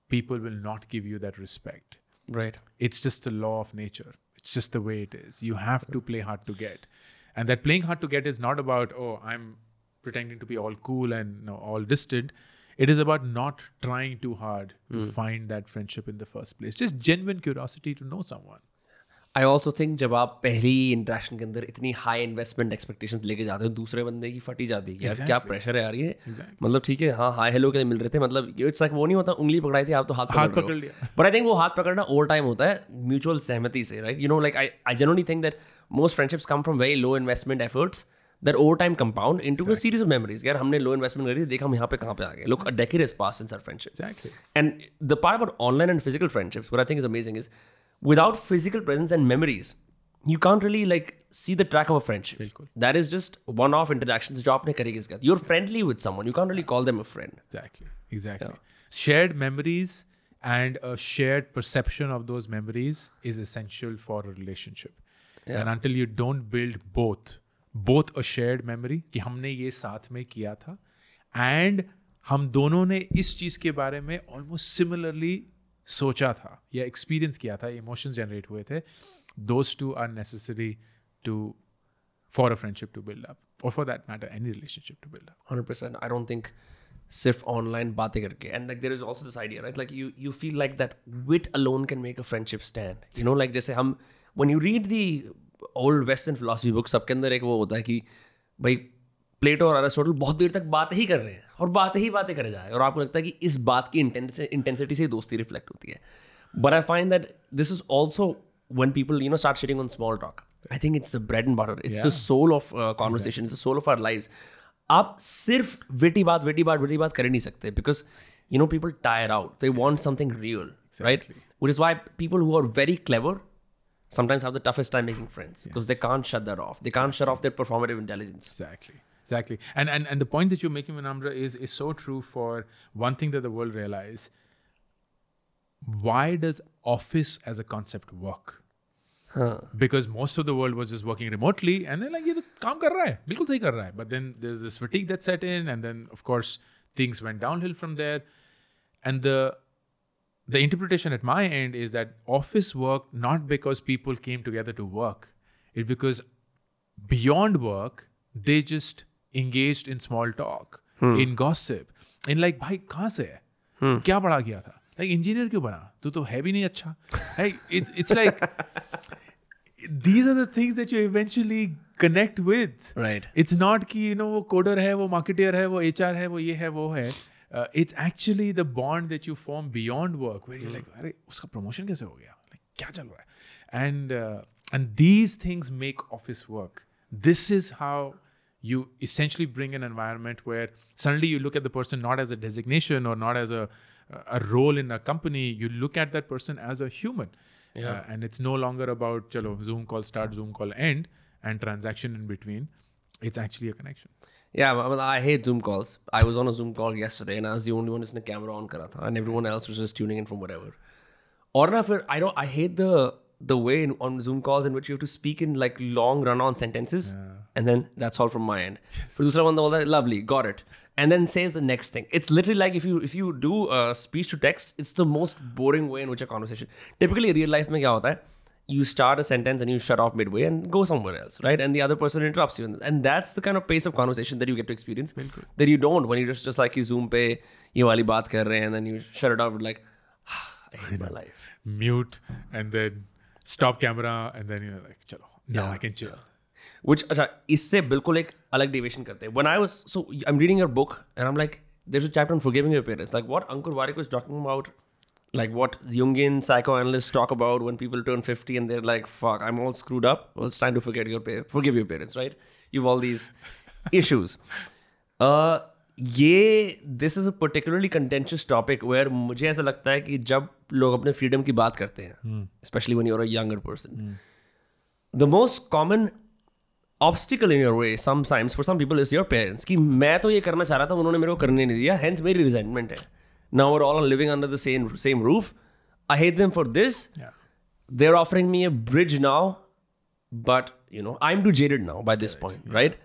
people will not give you that respect. Right. It's just a law of nature. It's just the way it is. You have to play hard to get. And that playing hard to get is not about, oh, I'm pretending to be all cool and you know, all distant. It is about not trying too hard to hmm. find that friendship in the first place. Just genuine curiosity to know someone. I also think जब आप पहली interaction के अंदर इतनी high investment expectation लेके जाते हो दूसरे बंदे की फटी जाती है यार क्या प्रेशर है यार ये। मतलब ठीक है हाँ हाई हेलो के मिल रहे थे मतलब इट्स लाइक वो नहीं होता उंगली पकड़ाई थी आप तो हाथ हाथ पकड़ पकड़ लिया। बट आई थिंक वो हाथ पकड़ना ओवर टाइम होता है म्यूचुअल सहमति से right you know like I I generally think that most friendships come from very low investment efforts that over time compound into series of memories यार हमने लो investment करी देखा हम यहाँ पे कहाँ पे आ गए। Look a decade is pass in sir friendship Exactly. And the part about online and physical friendships, what I think is amazing is without physical presence and memories, you can't really like see the track of a friendship. That is just one-off interactions. जो आपने करी किसके साथ. You're friendly with someone. You can't really call them a friend. Exactly. Exactly. Shared memories and a shared perception of those memories is essential for a relationship. And until you don't build both, both a shared memory कि हमने ये साथ में किया था and हम दोनों ने इस चीज़ के बारे में ऑलमोस्ट सिमिलरली सोचा था, या एक्सपीरियंस किया था इमोशंस जनरेट हुए थे those two are necessary to for a friendship to build up और for that matter any relationship to build up 100% i don't think सिर्फ़ ऑनलाइन बातें करके and like there is also this idea right like you you feel like that wit alone can make a friendship stand you know like जैसे हम when you read the old western philosophy book सबके अंदर एक वो होता है कि, भाई प्लेटो और अरेस्टोटल बहुत देर तक बात ही कर रहे हैं और बात ही बातें कर जा रहे हैं। और आपको लगता है कि इस बात की इंटेंसिटी से दोस्ती रिफ्लेक्ट होती है। But I find that this is also when people you know start shitting on small talk I think it's bread and butter it's soul of conversation it's a soul of our life आप सिर्फ़ वेटी बात वेटी बात वेटी बात कर नहीं सकते because you know people tire out they want something real right what is why people who are very clever sometimes have the toughest time making friends because they can't shut off they can't shut off their performative intelligence exactly exactly. And, and and the point that you're making Vinamra, is is so true for one thing that the world realized. Why does office as a concept work? Huh. because most of the world was just working remotely and they're like yeah, kaam kar raha hai, bilkul but then there's this fatigue that set in and then of course things went downhill from there. And the the interpretation at my end is that office worked not because people came together to work. It because beyond work they just engage in small talk in gossip in like भाई कहाँ से है? Hmm. क्या पढ़ा गया था? Like engineer क्यों बना? तू तो है भी नहीं अच्छा. It's like these are things that you eventually connect with right it's not कि यू नो वो कोडर है वो मार्केटियर है वो एच आर है वो ये है वो है. It's actually the bond that you form beyond work where you like अरे उसका प्रमोशन कैसे हो गया? Like, क्या चल रहा है? And and these things make office work this is how you essentially bring an environment where suddenly you look at the person not as a designation or not as a a role in a company. You look at that person as a human. Yeah. Uh, and it's no longer about chalo Zoom call start, Zoom call end, and transaction in between. It's actually a connection. Yeah, I, mean, I hate Zoom calls. I was on a Zoom call yesterday and I was the only one who's camera on kara tha, and everyone else was just tuning in from whatever. Or fir, I don't I hate the the way in, on Zoom calls in which you have to speak in like long run on sentences. Yeah. And then that's all from my end. Yes. Producer one that lovely, got it. And then says the next thing. It's literally like if you if you do a speech to text, it's the most boring way in which a conversation. Typically, real life mein kya hota hai? You start a sentence and you shut off midway and go somewhere else, right? And the other person interrupts you, and that's the kind of pace of conversation that you get to experience Bilkul. that you don't when you just just like you Zoom pe you wali baat kar rahe and then you shut it off like. I hate my life. Mute and then stop camera and then you're like, chalo, now I can chill. Which अच्छा इससे बिल्कुल एक अलग deviation करते हैं. When I was so I'm reading your book and I'm like, there's a chapter on forgiving your parents. Like what Ankur Warwick was talking about, like what Jungian psychoanalysts talk about when people turn 50 and they're like, fuck, I'm all screwed up. Well, it's time to forget your pa- forgive your parents, right? You've all these issues. Uh, ये this is a particularly contentious topic where मुझे ऐसा लगता है कि जब लोग अपने freedom की बात करते हैं specially when you're a younger person the most common obstacle in your way sometimes for some people is your parents कि मैं तो ये करना चाह रहा था उन्होंने मेरे को करने नहीं दिया हेंस मेरी रिजेंटमेंट है। Now are all living under the same same roof I hate them for this Yeah. they're offering me a bridge now, but you know, I'm too jaded now by this point, right?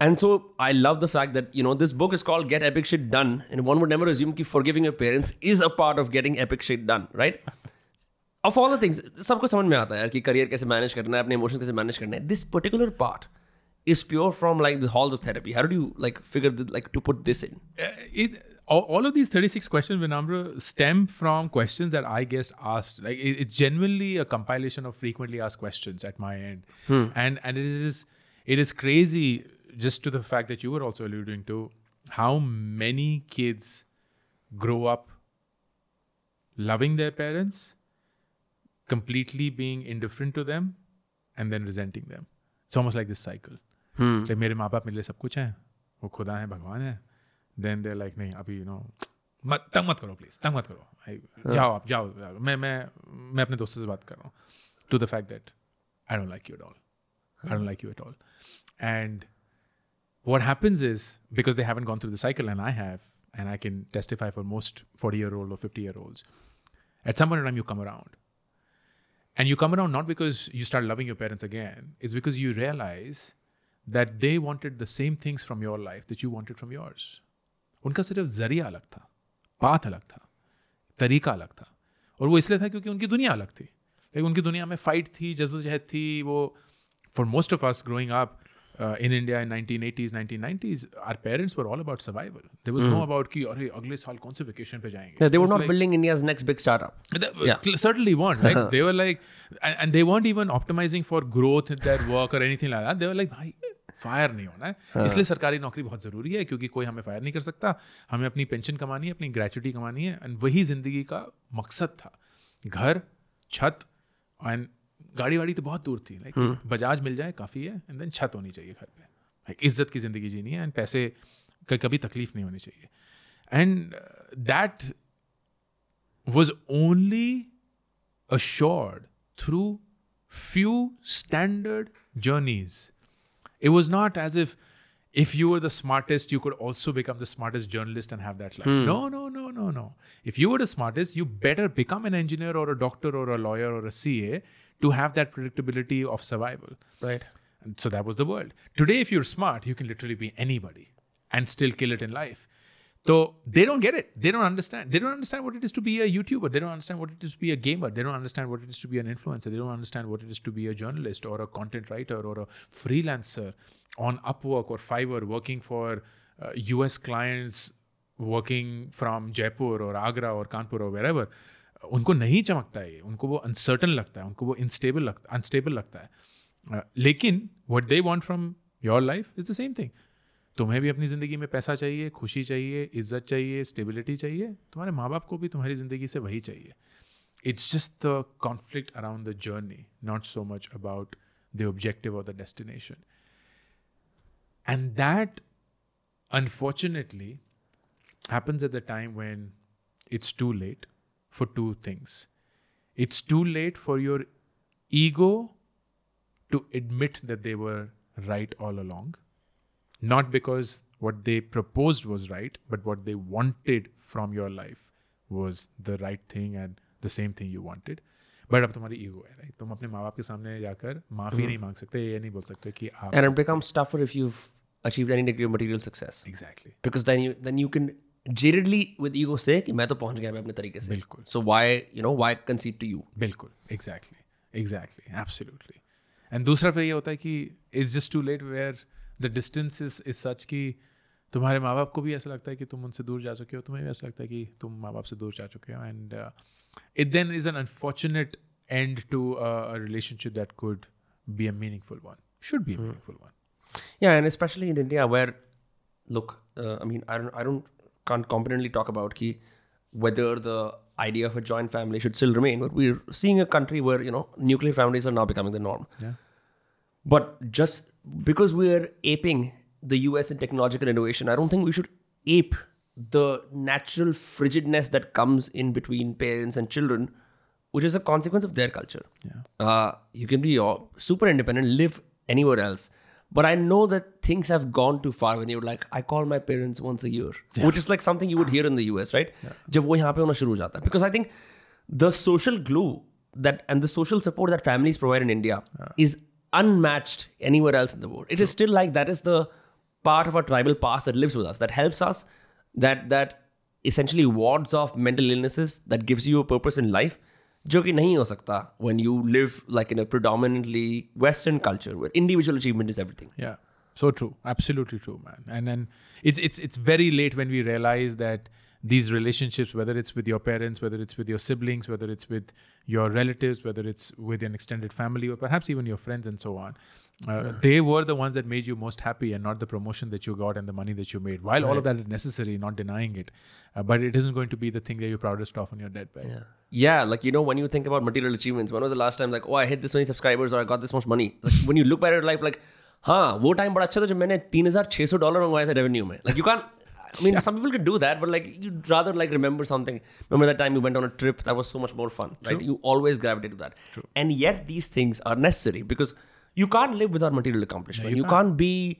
And so I love the fact that you know this book is called Get Epic Shit Done, and one would never assume that forgiving your parents is a part of getting epic shit done, right? of all the things, सबको समझ में आता है यार कि career कैसे manage करना है अपने इमोशंस कैसे मैनेज करना है this particular part is pure from like the halls of therapy how did you like figure the, like to put this in Uh, it all, all of these 36 questions Vinamra stem from questions that I guess asked like it, it's genuinely a compilation of frequently asked questions at my end and and it is it is crazy just to the fact that you were also alluding to how many kids grow up loving their parents completely being indifferent to them and then resenting them it's almost like this cycle like मेरे माँ बाप मेरे लिए सब कुछ हैं वो खुदा है भगवान है देन दे लाइक नहीं अभी यू नो मत तंग मत करो प्लीज तंग मत करो I- जाओ आप जाओ जाओ। मैं मैं मैं अपने दोस्तों से बात कर रहा हूँ to the fact that I don't like you at all I don't like you at all and what happens is because they haven't gone through the cycle and i have and i can testify for most 40 year old or 50 year olds at some point in time you come around and you come around not because you start loving your parents again it's because you realize that they wanted the same things from your life that you wanted from yours. उनका सिर्फ जरिया अलग था path अलग था तरीका अलग था और वो इसलिए था क्योंकि उनकी दुनिया अलग थी लेकिन उनकी दुनिया में फाइट थी जद्दोजहद थी वो for most of us growing up in India in 1980s, 1990s, our parents were all about survival. There was mm. no about कि अरे अगले साल कौन से vacation पे जाएँगे. Yeah, they were not like- building India's next big startup. they Yeah. certainly weren't. Like they were like, and, and they weren't even optimizing for growth in their work or anything like that. They were like, भाई fire नहीं होना है इसलिए सरकारी नौकरी बहुत ज़रूरी है क्योंकि कोई हमें फायर नहीं कर सकता हमें अपनी पेंशन कमानी है अपनी ग्रेचुटी कमानी है एंड वही ज़िंदगी का मकसद था घर छत एंड गाड़ी वाड़ी तो बहुत दूर थी लाइक बजाज मिल जाए काफ़ी है एंड देन छत होनी चाहिए घर पे लाइक इज़्ज़त की ज़िंदगी जीनी है एंड पैसे का कभी तकलीफ़ नहीं होनी चाहिए and that was only assured through few standard journeys. It was not as if if you were the smartest, you could also become the smartest journalist and have that life. Hmm. No, no, no, no, no. If you were the smartest, you better become an engineer or a doctor or a lawyer or a CA to have that predictability of survival. Right. And so that was the world. Today, if you're smart, you can literally be anybody and still kill it in life. So they don't get it. They don't understand. They don't understand what it is to be a YouTuber. They don't understand what it is to be a gamer. They don't understand what it is to be an influencer. They don't understand what it is to be a journalist or a content writer or a freelancer on Upwork or Fiverr working for uh, US clients working from Jaipur or Agra or Kanpur or wherever. उनको नहीं चमकता है ये, उनको वो uncertain लगता है, उनको वो इनस्टेबल लगता अनस्टेबल लगता है। लेकिन what they want from your life is the same thing तुम्हें भी अपनी ज़िंदगी में पैसा चाहिए, खुशी चाहिए, इज़्ज़त चाहिए स्टेबिलिटी चाहिए, तुम्हारे माँ बाप को भी तुम्हारी ज़िंदगी से वही चाहिए। It's just the conflict around the journey not so much about the objective और the destination and that unfortunately happens at the time when it's too late for two things. It's too late for your ego to admit that they were right all along. Not because what they proposed was right, but what they wanted from your life was the right thing and the same thing you wanted. But अब तुम्हारी ego है right तुम अपने माँ बाप के सामने जाकर माफी नहीं मांग सकते ये नहीं बोल सकते कि आप And it becomes tougher if you've achieved any degree of material success. Exactly Because then you then you can jadedly with ego say कि मैं तो पहुँच गया मैं अपने तरीके से. बिल्कुल. So why you know why concede to you? बिल्कुल एग्जैक्टली एग्जैक्टली एब्सोल्युटली एंड दूसरा फिर ये होता है कि it's just too late where the distance is is such कि तुम्हारे माँ बाप को भी ऐसा लगता है कि तुम उनसे दूर जा चुके हो तुम्हें भी ऐसा लगता है कि तुम माँ बाप से दूर जा चुके हो and it then is an unfortunate end to relationship that could be a meaningful one should be a meaningful one Yeah, and especially in India, where, look, uh, I mean, I don't, I don't, can't competently talk about ki whether the idea of a joint family should still remain, but we're seeing a country where you know nuclear families are now becoming the norm. Yeah. But just because we're aping the US in technological innovation, I don't think we should ape the natural frigidness that comes in between parents and children, which is a consequence of their culture. Yeah. Uh, you can be super independent, live anywhere else. But I know that things have gone too far when you're like, I call my parents once a year, which is like something you would hear in the US, right? जब वो यहाँ पे होना शुरू हो जाता है. Because I think the social glue that and the social support that families provide in India is unmatched anywhere else in the world. It is still like that is the part of our tribal past that lives with us, that helps us, that that essentially wards off mental illnesses, that gives you a purpose in life. जो कि नहीं हो सकता when you live like in a predominantly Western culture where individual achievement is everything. Yeah, so true. Absolutely true, man. And then it's it's it's very late when we realize that these relationships, whether it's with your parents, whether it's with your siblings, whether it's with your relatives, whether it's with an extended family, or perhaps even your friends and so on, uh, they were the ones that made you most happy, and not the promotion that you got and the money that you made. While all of that is necessary, not denying it, uh, but it isn't going to be the thing that you're proudest of on your deathbed. Yeah. Yeah, like you know, when you think about material achievements, when was the last time like, oh, I hit this many subscribers or I got this much money? It's like, when you look back at your life, like, हाँ वो time बड़ा अच्छा था जब मैंने तीन हजार छः सौ डॉलर मंगवाए थे रेवेन्यू में like you can I mean, some people can do that, but like you'd rather like remember something. Remember that time you went on a trip that was so much more fun, right? You always gravitate to that. And yet these things are necessary because you can't live without material accomplishment. You, you can't. be,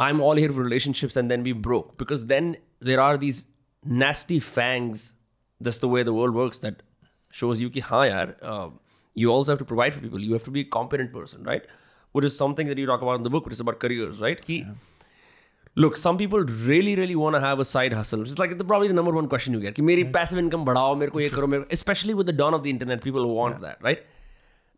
I'm all here for relationships and then be broke because then there are these nasty fangs. That's the way the world works. That shows you ki ha uh, you also have to provide for people. You have to be a competent person, right? Which is something that you talk about in the book, which is about careers, right? Ki, yeah. Look, some people really, really want to have a side hustle. It's like the, probably the number one question you get. Ki, meri right. passive income badao, mere ko ye karo, mere. Especially with the dawn of the internet, people want yeah. that, right?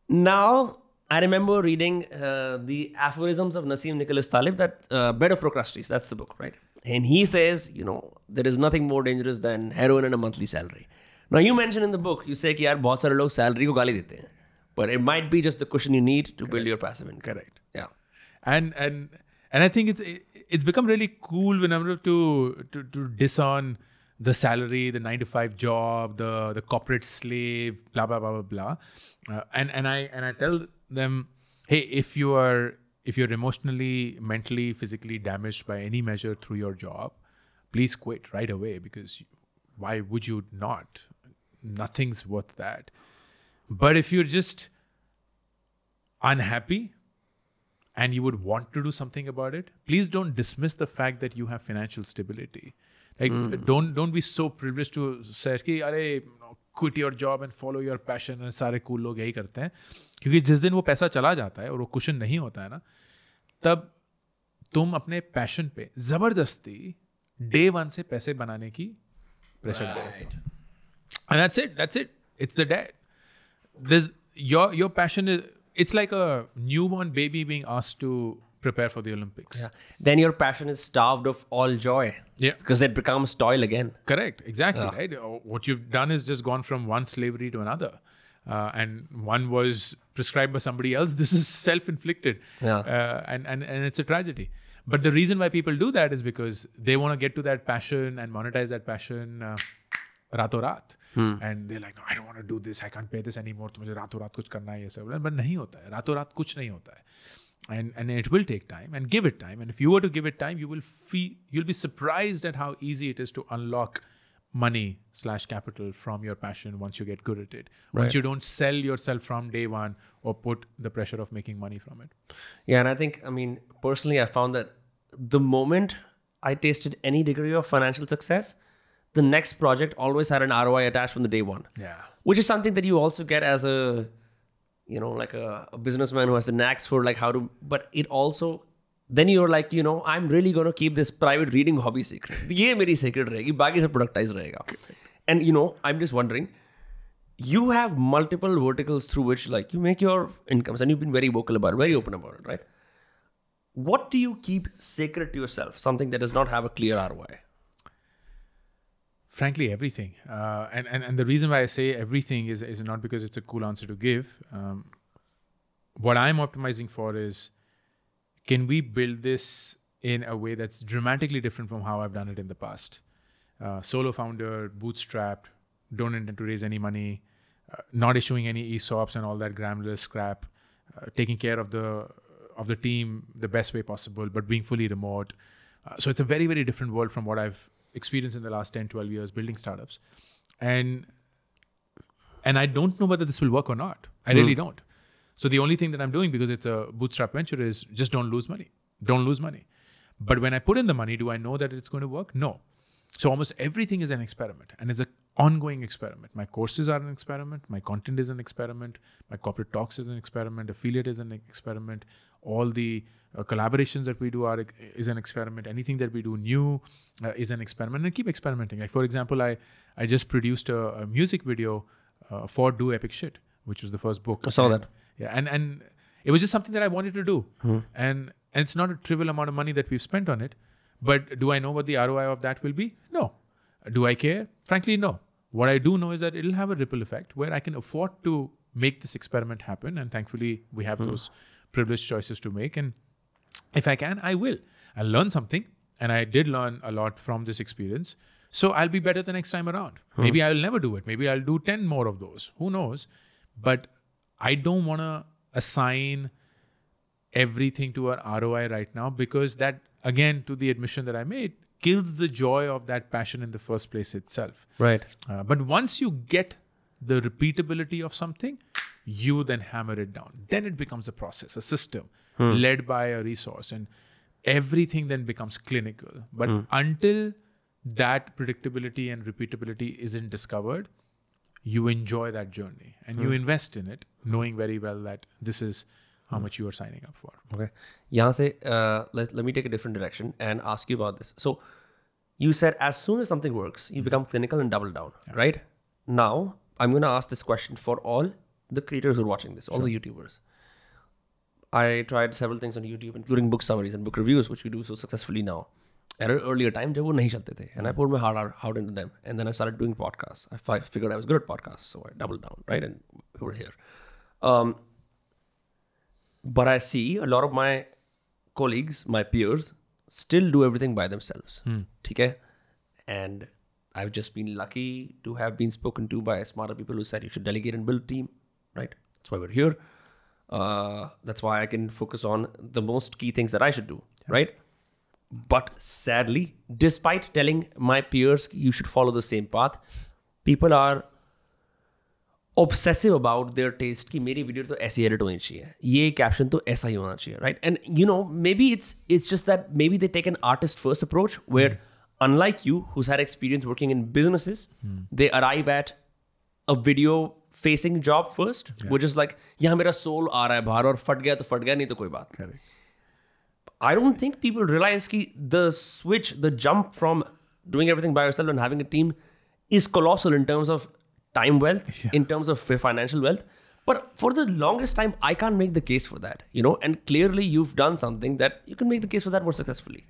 Now, I remember reading uh, the aphorisms of Nassim Nicholas Taleb, that uh, Bed of Procrustes, that's the book, right? And he says, you know, there is nothing more dangerous than heroin and a monthly salary. Now, you mentioned in the book, you say, yaar, bahut sare log salary ko gali dete hain. But it might be just the cushion you need to Correct. build your passive income. Correct. Yeah. And, and, and I think it's, it's become really cool whenever to, to, to diss on the salary, the nine to five job, the the corporate slave, blah blah blah blah blah. Uh, and and I and I tell them, hey, if you are if you're emotionally, mentally, physically damaged by any measure through your job, please quit right away because why would you not? Nothing's worth that. But if you're just unhappy and you would want to do something about it please don't dismiss the fact that you have financial stability like mm. don't don't be so privileged to say कि अरे quit your job and follow your passion and सारे cool लोग यही करते हैं क्योंकि जिस दिन वो पैसा चला जाता है और वो कुशन नहीं होता है ना तब तुम अपने पैशन पे ज़बरदस्ती डे वन से पैसे बनाने की प्रेशर हो and that's it that's it it's the debt there's your your passion is it's like a newborn baby being asked to prepare for the olympics Then your passion is starved of all joy. Yeah. Because it becomes toil again. correct exactly right Uh, what you've done is just gone from one slavery to another uh, and one was prescribed by somebody else this is self-inflicted Yeah. uh, and, and and it's a tragedy but the reason why people do that is because they want to get to that passion and monetize that passion uh, रातों रात and they like I don't want to do this I can't pay this anymore तो मुझे रातों रात कुछ करना है ये सब बट नहीं होता है रातों रात कुछ नहीं होता है and and it will take time and give it time. And if you were to give it time you will feel you'll be surprised at how easy it is to unlock money slash capital from your passion once you get good at it. Once you don't sell yourself from day one or put the pressure of making money from it. Yeah, and I think, I mean, personally, I found that the moment I tasted any degree of financial success, the next project always had an ROI attached from the day one. yeah. Which is something that you also get as a, you know like a, a businessman who has the knacks for like how to but it also then you're like you know i'm really going to keep this private reading hobby secret. Ye meri secret rahegi baaki productized rahega. And you know i'm just wondering you have multiple verticals through which like you make your incomes and you've been very vocal about it very open about it right? What do you keep sacred to yourself? Something that does not have a clear roi frankly everything. Uh, and, and and the reason why i say everything is is not because it's a cool answer to give. Um, what i'm optimizing for is can we build this in a way that's dramatically different from how i've done it in the past? Uh, solo founder bootstrapped don't intend to raise any money uh, not issuing any esops and all that granular scrap uh, taking care of the of the team the best way possible but being fully remote. Uh, so it's a very very different world from what i've experienced in the last 10 12 years building startups. And and i don't know whether this will work or not. I really hmm. don't. So the only thing that i'm doing because it's a bootstrap venture is just don't lose money. Don't lose money. But when i put in the money do i know that it's going to work? No. So almost everything is an experiment and it's an ongoing experiment. My courses are an experiment. My content is an experiment. My corporate talks is an experiment. Affiliate is an experiment all the uh, collaborations that we do are is an experiment. Anything that we do new uh, is an experiment and keep experimenting. Like for example i i just produced a, a music video uh, for do epic shit which was the first book. I saw And- that. yeah and and it was just something that i wanted to do. And, and it's not a trivial amount of money that we've spent on it but do i know what the roi of that will be? No. Do i care? Frankly no. What i do know is that it'll have a ripple effect where i can afford to make this experiment happen and thankfully we have those privileged choices to make. And if i can i will. I'll learn something and i did learn a lot from this experience. So i'll be better the next time around. Maybe i'll never do it. Maybe i'll do 10 more of those. Who knows? But i don't want to assign everything to our ROI right now because that again to the admission that I made kills the joy of that passion in the first place itself. Right. Uh, but once you get the repeatability of something, you then hammer it down. Then it becomes a process a system hmm. led by a resource and everything then becomes clinical. But hmm. until that predictability and repeatability isn't discovered you enjoy that journey and you hmm. invest in it knowing very well that this is how hmm. much you are signing up for. Okay. Yeah say uh, let, let me take a different direction and ask you about this. So you said as soon as something works you hmm. become clinical and double down yeah. right? Now i'm going to ask this question for all the creators who are watching this, all the YouTubers. I tried several things on YouTube, including book summaries and book reviews, which we do so successfully now. At an earlier time, they were not chalte and I hmm. poured my heart out, into them. And then I started doing podcasts. I fi- figured I was good at podcasts, so I doubled down, right? And we were here. Um, but I see a lot of my colleagues, my peers, still do everything by themselves. Hmm. Okay? And I've just been lucky to have been spoken to by smarter people who said you should delegate and build a team right? That's why we're here. Uh, that's why I can focus on the most key things that I should do, right? But sadly, despite telling my peers you should follow the same path, people are obsessive about their taste कि मेरी video तो ऐसी edit होनी चाहिए ये caption तो ऐसा ही होना चाहिए right and you no may be it's it's just that may be they take an artist first approach where unlike you who's had experience working in businesses they arrive at a video facing job first वो just like यहाँ मेरा soul आ रहा है बाहर और फट गया तो फट गया नहीं तो कोई बात I don't think people realise की the switch the jump from doing everything by yourself and having a team is colossal in terms of time wealth in terms of financial wealth but for the longest time I can make the case for that you know and clearly you done something that you can make the case for that more successfully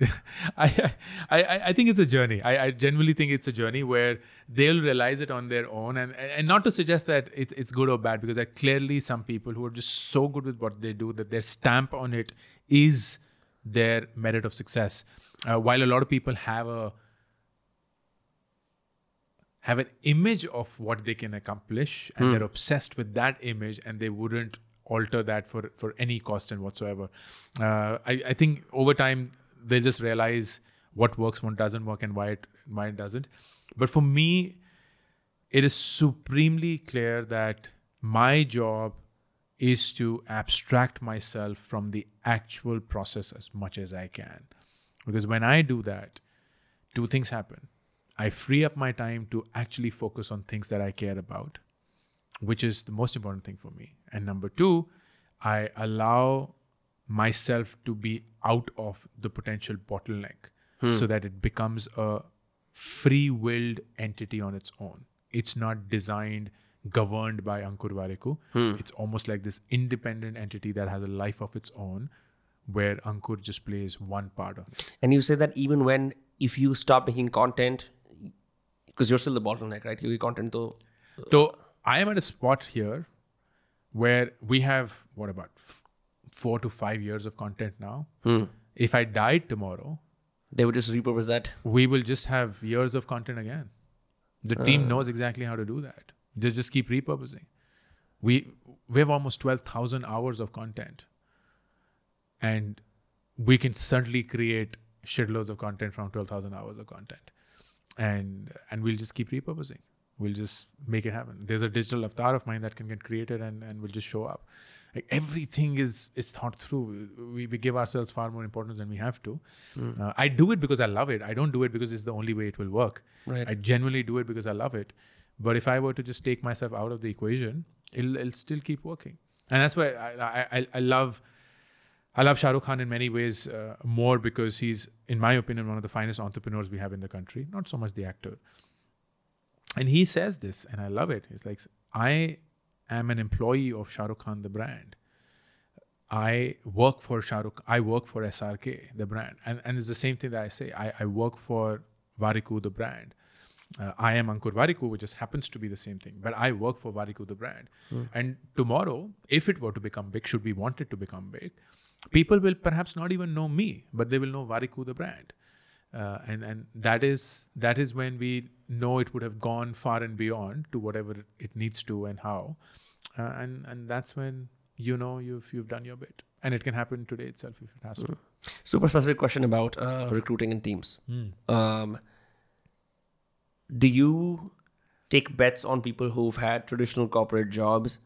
I, I I think it's a journey. I, I genuinely think it's a journey where they'll realize it on their own, and and not to suggest that it's it's good or bad because there are clearly some people who are just so good with what they do that their stamp on it is their merit of success. Uh, while a lot of people have a have an image of what they can accomplish and they're obsessed with that image and they wouldn't alter that for for any cost and whatsoever uh, I, I think over time they'll just realize what works what doesn't work and why it why it doesn't but for me it is supremely clear that my job is to abstract myself from the actual process as much as I can. Because when I do that, two things happen. I free up my time to actually focus on things that I care about, which is the most important thing for me. And number two, I allow myself to be out of the potential bottleneck hmm. so that it becomes a free willed entity on its own. It's not designed, governed by Ankur Warikoo. Hmm. It's almost like this independent entity that has a life of its own where Ankur just plays one part of it. And you say that even when if you stop making content, because you're still the bottleneck, right? You content to uh, So I am at a spot here where we have what about four to five years of content now. Hmm. If I died tomorrow, they would just repurpose that. we will just have years of content again. The team ah. knows exactly how to do that. They just keep repurposing. We we have almost twelve thousand hours of content, and we can certainly create shitloads of content from twelve thousand hours of content, and and we'll just keep repurposing. We'll just make it happen. There's a digital avatar of mine that can get created and and will just show up. Like everything is is thought through. We, we give ourselves far more importance than we have to. Uh, I do it because I love it. I don't do it because it's the only way it will work. Right. I genuinely do it because I love it. But if I were to just take myself out of the equation, it'll, it'll still keep working. And that's why I, I, I, I love I love Shah Rukh Khan in many ways uh, more because he's, in my opinion, one of the finest entrepreneurs we have in the country. Not so much the actor. And he says this, and I love it. He's like, I am an employee of Shah Rukh Khan, the brand. I work for Shah Rukh, I work for SRK, the brand. And, and it's the same thing that I say. I, I work for Warikoo, the brand. Uh, I am Ankur Warikoo, which just happens to be the same thing. But I work for Warikoo, the brand. And tomorrow, if it were to become big, should we want it to become big, people will perhaps not even know me, but they will know Warikoo, the brand. Uh, and and that is that is when we know it would have gone far and beyond to whatever it needs to and how, uh, and and that's when you know you've you've done your bit, and it can happen today itself if it has to. Super specific question about uh, recruiting in teams. Um, do you take bets on people who've had traditional corporate jobs,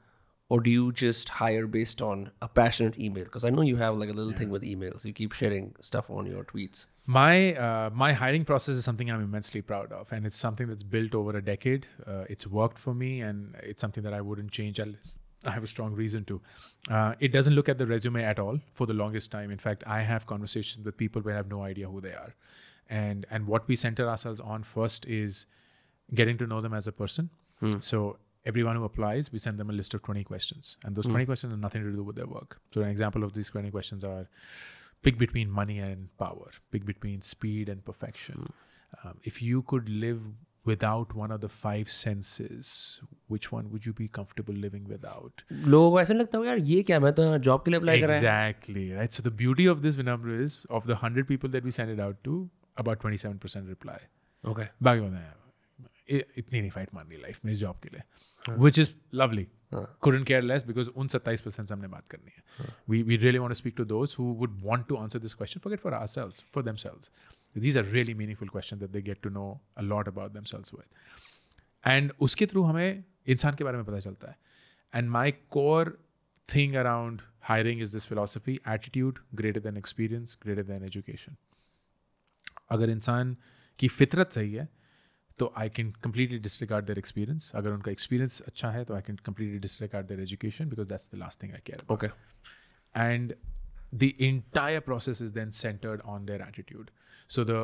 or do you just hire based on a passionate email? Because I know you have like a little thing with emails. You keep sharing stuff on your tweets. My uh, my hiring process is something I'm immensely proud of, and it's something that's built over a decade. Uh, it's worked for me, and it's something that I wouldn't change unless I have a strong reason to. Uh, it doesn't look at the resume at all for the longest time. In fact, I have conversations with people where I have no idea who they are, and and what we center ourselves on first is getting to know them as a person. So everyone who applies, we send them a list of 20 questions, and those 20 questions have nothing to do with their work. So an example of these 20 questions are: pick between money and power, pick between speed and perfection. Um, if you could live without one of the five senses, which one would you be comfortable living without? लोगों को ऐसा नहीं लगता होगा यार ये क्या मैं तो यहाँ जॉब के लिए अप्लाई कर रहा है Exactly, right? So the beauty of this Vinamra is of the 100 people that we send it out to, about 27% reply. Okay बाकी बताएं यार, इ- इतनी नहीं फाइट मारनी लाइफ में इस जॉब के लिए। Which is lovely couldn't care less because उन सत्ताईस परसेंट से हमने बात करनी है। We we really want speak to those who would want to answer this question for get for ourselves for themselves these are really meaningful question that they get to know a lot about themselves with and उसके थ्रू हमें इंसान के बारे में पता चलता है। And my core thing around hiring is this philosophy attitude greater than experience greater than education अगर इंसान की फितरत सही है तो I can completely disregard their experience अगर उनका एक्सपीरियंस अच्छा है तो I can completely disregard there education because that's the last thing I care okay and the entire process is then centered on their attitude so the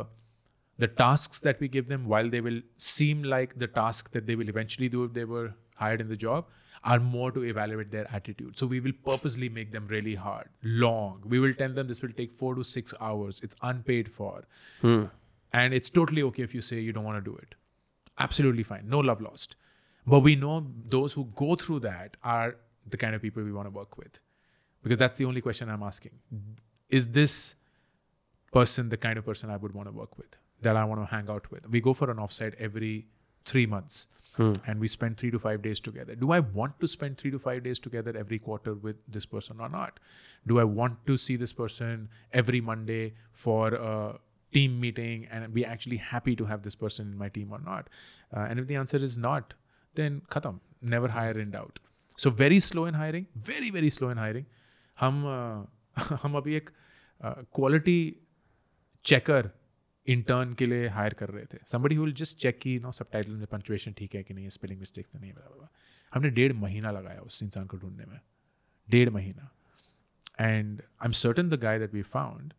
the tasks that we give them while they will seem like the task that they will eventually do if they were hired in the job are more to evaluate their attitude so we will purposely make them really hard long we will tell them this will take 4 to 6 hours it's unpaid for and it's totally okay if you say you don't want to do it absolutely fine no love lost but we know those who go through that are the kind of people we want to work with because that's the only question I'm asking. Is this person the kind of person I would want to work with, that I want to hang out with? We go for an offsite every three months hmm. and we spend three to five days together. Do I want to spend three to five days together every quarter with this person or not? Do I want to see this person every Monday for a team meeting and be actually happy to have this person in my team or not? Uh, and if the answer is not, then khatam, never hire in doubt. So very slow in hiring, very very slow in hiring. हम uh, हम अभी एक quality checker intern के लिए higher कर रहे थे somebody will just check की नो सब टाइटल में पंचुएशन ठीक है कि नहीं स्पेलिंग मिस्टेक तो नहीं है blah, blah, blah. हमने डेढ़ महीना लगाया उस इंसान को ढूंढने में डेढ़ महीना and I am certain the guy that we found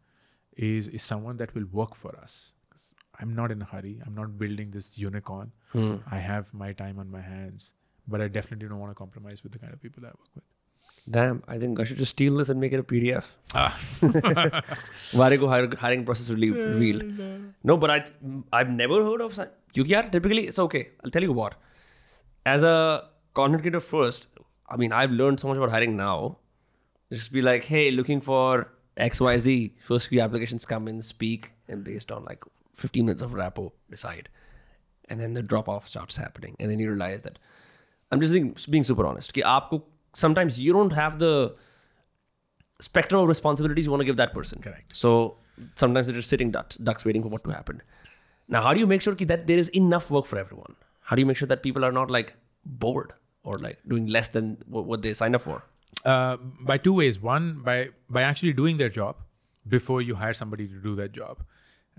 is is someone that will work for us. I'm not in a hurry. I'm not building this unicorn. Hmm. I have my time on my hands, but I definitely don't want to compromise with the kind of people I work with. Damn, I think I should just steal this and make it a PDF. Ah. Warikoo hiring process revealed. No, but I I've never heard of you. Typically it's okay. I'll tell you what. As a content creator first, I mean I've learned so much about hiring now. Just be like, hey, looking for XYZ, first few applications come in, speak, and based on like 15 minutes of rapport, decide. And then the drop off starts happening. And then you realize that I'm just being, being super honest. Ki sometimes you don't have the spectrum of responsibilities you want to give that person. Correct. So sometimes they're just sitting ducks, ducks waiting for what to happen. Now, how do you make sure that there is enough work for everyone? How do you make sure that people are not like bored or like doing less than what, what they sign up for? Uh, by two ways. One, by by actually doing their job before you hire somebody to do that job,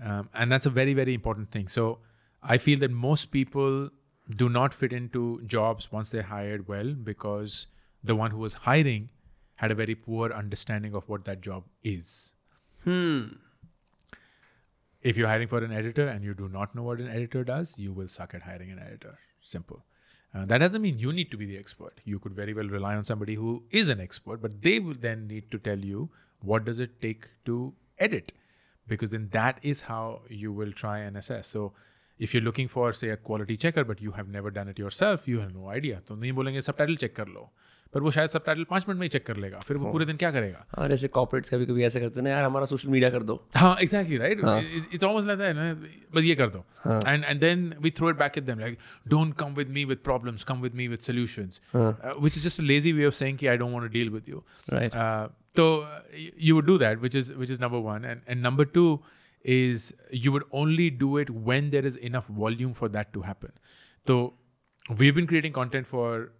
um, and that's a very very important thing. So I feel that most people do not fit into jobs once they're hired well because the one who was hiring had a very poor understanding of what that job is. Hmm. If you're hiring for an editor and you do not know what an editor does, you will suck at hiring an editor. Simple. Uh, that doesn't mean you need to be the expert. You could very well rely on somebody who is an expert, but they will then need to tell you what does it take to edit, because then that is how you will try and assess. So if you're looking for say a quality checker, but you have never done it yourself, you have no idea. तो नहीं बोलेंगे subtitle check कर लो पर वो शायद सब title पाँच minute में ही चेक कर लेगा। फिर वो हाँ। पूरे दिन क्या करेगा? और ऐसे कॉपरेट्स कभी कभी ऐसे करते हैं यार हमारा सोशल मीडिया कर दो। हाँ exactly right it's almost like that बस ये कर दो। And and then we throw it back at them like don't come with me with problems come with me with solutions which is just a lazy way of saying कि I don't want to deal with you right तो you would do that which is which is number 1 and and number 2 you would only do it when there is enough volume for that to happen तो we have been creating content for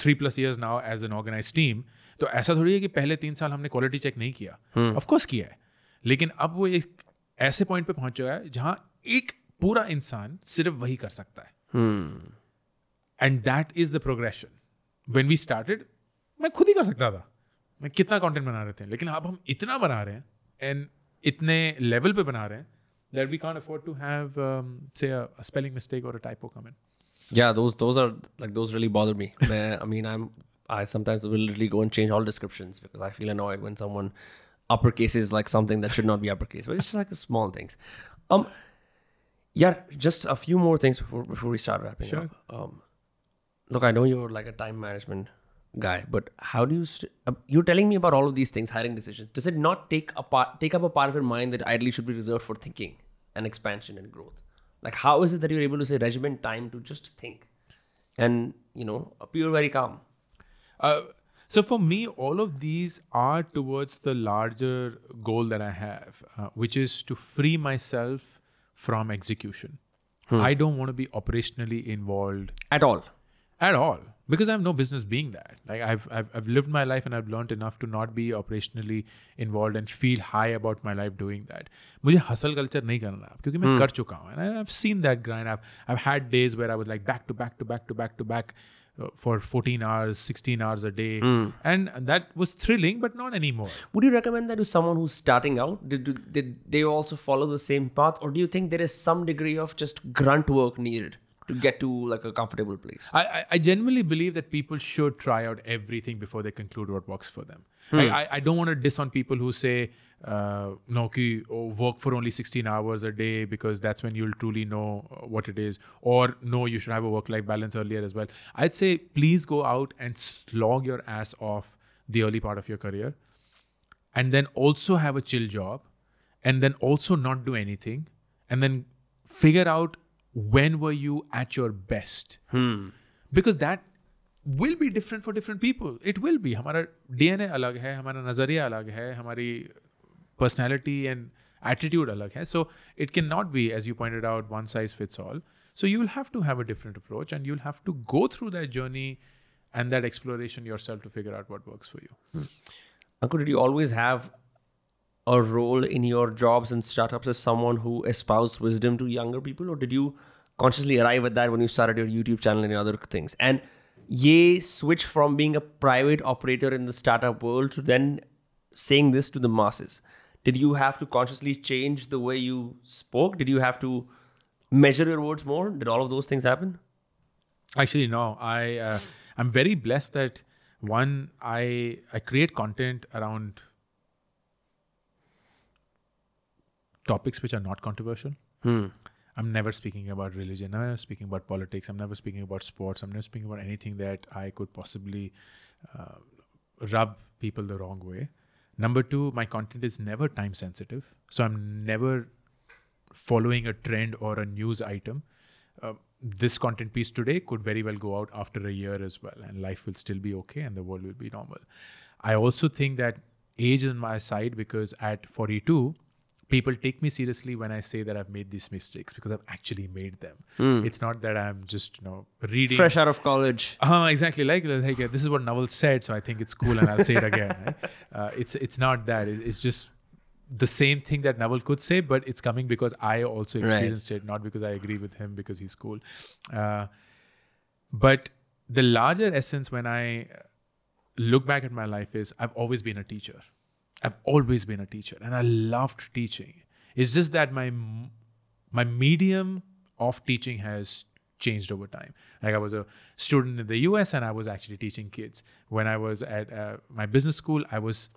three plus years now as an organise team तो ऐसा थोड़ी है कि पहले तीन साल हमने क्वालिटी चेक नहीं किया। ऑफकोर्स किया है। लेकिन अब वो एक ऐसे पॉइंट पे पहुँच चुका है जहाँ एक पूरा इंसान सिर्फ़ वही कर सकता है। And that is the progression when we started मैं खुद ही कर सकता था। मैं कितना कंटेंट बना रहे थे लेकिन अब हम इतना बना रहे हैं एंड इतने लेवल पे बना रहे हैं that we can't afford to have um, say a, a spelling mistake or a typo come in Yeah, those those are like those really bother me. Man, I mean, I'm I sometimes will literally go and change all descriptions because I feel annoyed when someone uppercases like something that should not be uppercase. But it's just like the small things. Um, yeah, just a few more things before before we start wrapping Sure. up. Um, look, I know you're like a time management guy, but how do you? St- uh, you're telling me about all of these things, hiring decisions. Does it not take a part take up a part of your mind that ideally should be reserved for thinking and expansion and growth? Like, how is it that you're able to say regiment time to just think and you know appear very calm? Uh, so for me, all of these are towards the larger goal that I have, uh, which is to free myself from execution. I don't want to be operationally involved At all. at all because I have no business being that. Like I've, I've I've lived my life and I've learned enough to not be operationally involved and feel high about my life doing that. मुझे hustle culture नहीं करना है क्योंकि मैं कर चुका हूँ and I- I've seen that grind. I've I've had days where I was like back to back to back to back to back uh, for 14 hours, 16 hours a day, and that was thrilling, but not anymore. Would you recommend that to someone who's starting out? Did, did, did they also follow the same path, or do you think there is some degree of just grunt work needed To get to like a comfortable place? I, I, I genuinely believe that people should try out everything before they conclude what works for them. Like, I, I don't want to diss on people who say, uh, no, ki, oh, work for only 16 hours a day because that's when you'll truly know uh, what it is. Or, no, you should have a work life balance earlier as well. I'd say, please go out and slog your ass off the early part of your career and then also have a chill job and then also not do anything and then figure out when were you at your best? Hmm. Because that will be different for different people. It will be. Our dna alag hai hamara nazariya alag hai hamari personality and attitude alag hai. So it cannot be as you pointed out one size fits all. So you will have to have a different approach and you'll have to go through that journey and that exploration yourself to figure out what works for you. Hmm. Ankur, you always have a role in your jobs and startups as someone who espoused wisdom to younger people, or did you consciously arrive at that when you started your YouTube channel and other things? And ye switch from being a private operator in the startup world to then saying this to the masses. Did you have to consciously change the way you spoke? Did you have to measure your words more? Did all of those things happen? Actually, no. I uh, I'm very blessed that one I I create content around topics which are not controversial. I'm never speaking about religion. I'm never speaking about politics. I'm never speaking about sports. I'm never speaking about anything that I could possibly uh, rub people the wrong way. Number two, my content is never time sensitive. So I'm never following a trend or a news item. Uh, this content piece today could very well go out after a year as well, and life will still be okay and the world will be normal. I also think that age is on my side because at 42, people take me seriously when I say that I've made these mistakes because I've actually made them. It's not that I'm just you know reading Fresh out of college. uh, exactly. Like, like uh, this is what Naval said, so I think it's cool, and I'll say it again. right? Uh, it's it's not that. It's just the same thing that Naval could say, but it's coming because I also Right. experienced it, not because I agree with him because he's cool. Uh, but the larger essence when I look back at my life is I've always been a teacher. I've always been a teacher, and I loved teaching. It's just that my my medium of teaching has changed over time. Like I was a student in the US, and I was actually teaching kids. When I was at uh, my business school, I was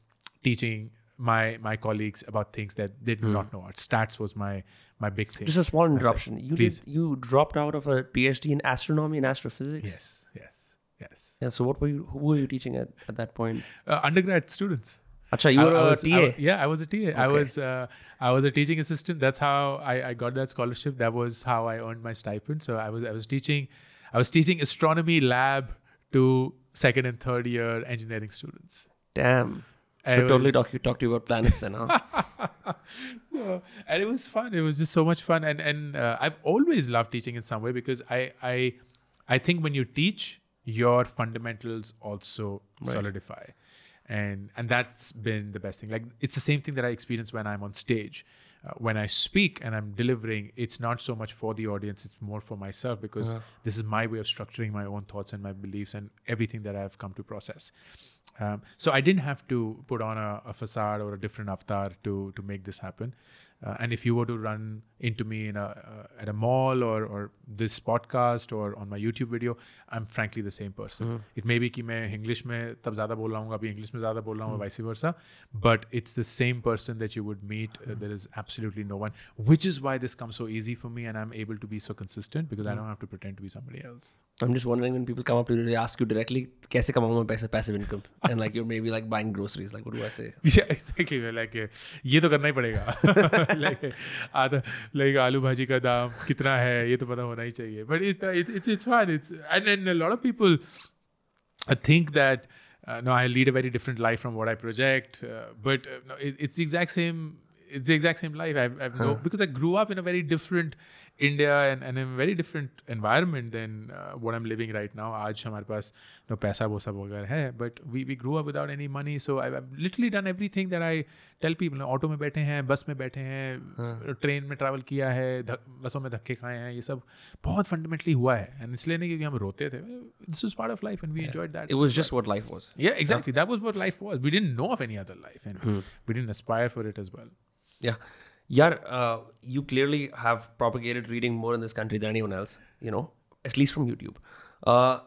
teaching my my colleagues about things that they did not know. Stats was my my big thing. Just a small interruption. You did, you dropped out of a PhD in astronomy and astrophysics. yes, yes, yes. Yeah. So what were you? Who were you teaching at at that point? Uh, undergrad students. Acha, you I- were I a was, TA. I yeah, I was a TA. I was uh, I was a teaching assistant. That's how I, I got that scholarship. That was how I earned my stipend. So I was I was teaching I was teaching astronomy lab to second and third year engineering students. Damn. I Should totally was- talk you talk to you about planets then, huh? And it was fun. It was just so much fun, and and uh, I've always loved teaching in some way because I I I think when you teach, your fundamentals also solidify, and and that's been the best thing. Like it's the same thing that I experience when I'm on stage. uh, when I speak and I'm delivering, it's not so much for the audience, it's more for myself because this is my way of structuring my own thoughts and my beliefs and everything that I've come to process. Um, so I didn't have to put on a, a facade or a different avatar to to make this happen. Uh, and if you were to run into me in a uh, at a mall or or this podcast or on my YouTube video, I'm frankly the same person. It may be कि मैं English में तब ज़्यादा बोल रहा हूँ अभी English में ज़्यादा बोल रहा हूँ vice versa, but it's the same person that you would meet. Uh, there is absolutely no one, which is why this comes so easy for me, and I'm able to be so consistent because I don't have to pretend to be somebody else. I'm just wondering when people come up to you, they ask you directly, कैसे कमाऊँ मैं passive income? And like you're maybe like buying groceries. Like what do I say? Yeah, exactly. We're like, uh, ये तो करना ही पड़ेगा. like, आधा like आलू भाजी का दाम कितना है ये तो पता होना ही चाहिए. But it, it, it's it's fun. It's and then a lot of people I think that uh, no, I lead a very different life from what I project. Uh, but uh, no, it, it's the exact same. It's the exact same life. I've, I've no, because I grew up in a very different India and I am very different environment than what am living right now आज हमारे पास नो पैसा वो सब वगैरह है but we we grow up without any money so I literally done every thing that I tell people auto में बैठे हैं बस में बैठे हैं ट्रेन में ट्रैवल किया है बसों में धक्के खाए हैं ये सब बहुत फंडामेंटली हुआ है. एंड इसलिए नहीं क्योंकि हम रोते थे this is part of life and we enjoyed that it was just what life was yeah exactly that was what life was we didn't know of any other life and we didn't aspire for it as well yeah Yar, uh, you clearly have propagated reading more in this country than anyone else, you know, at least from YouTube. Uh,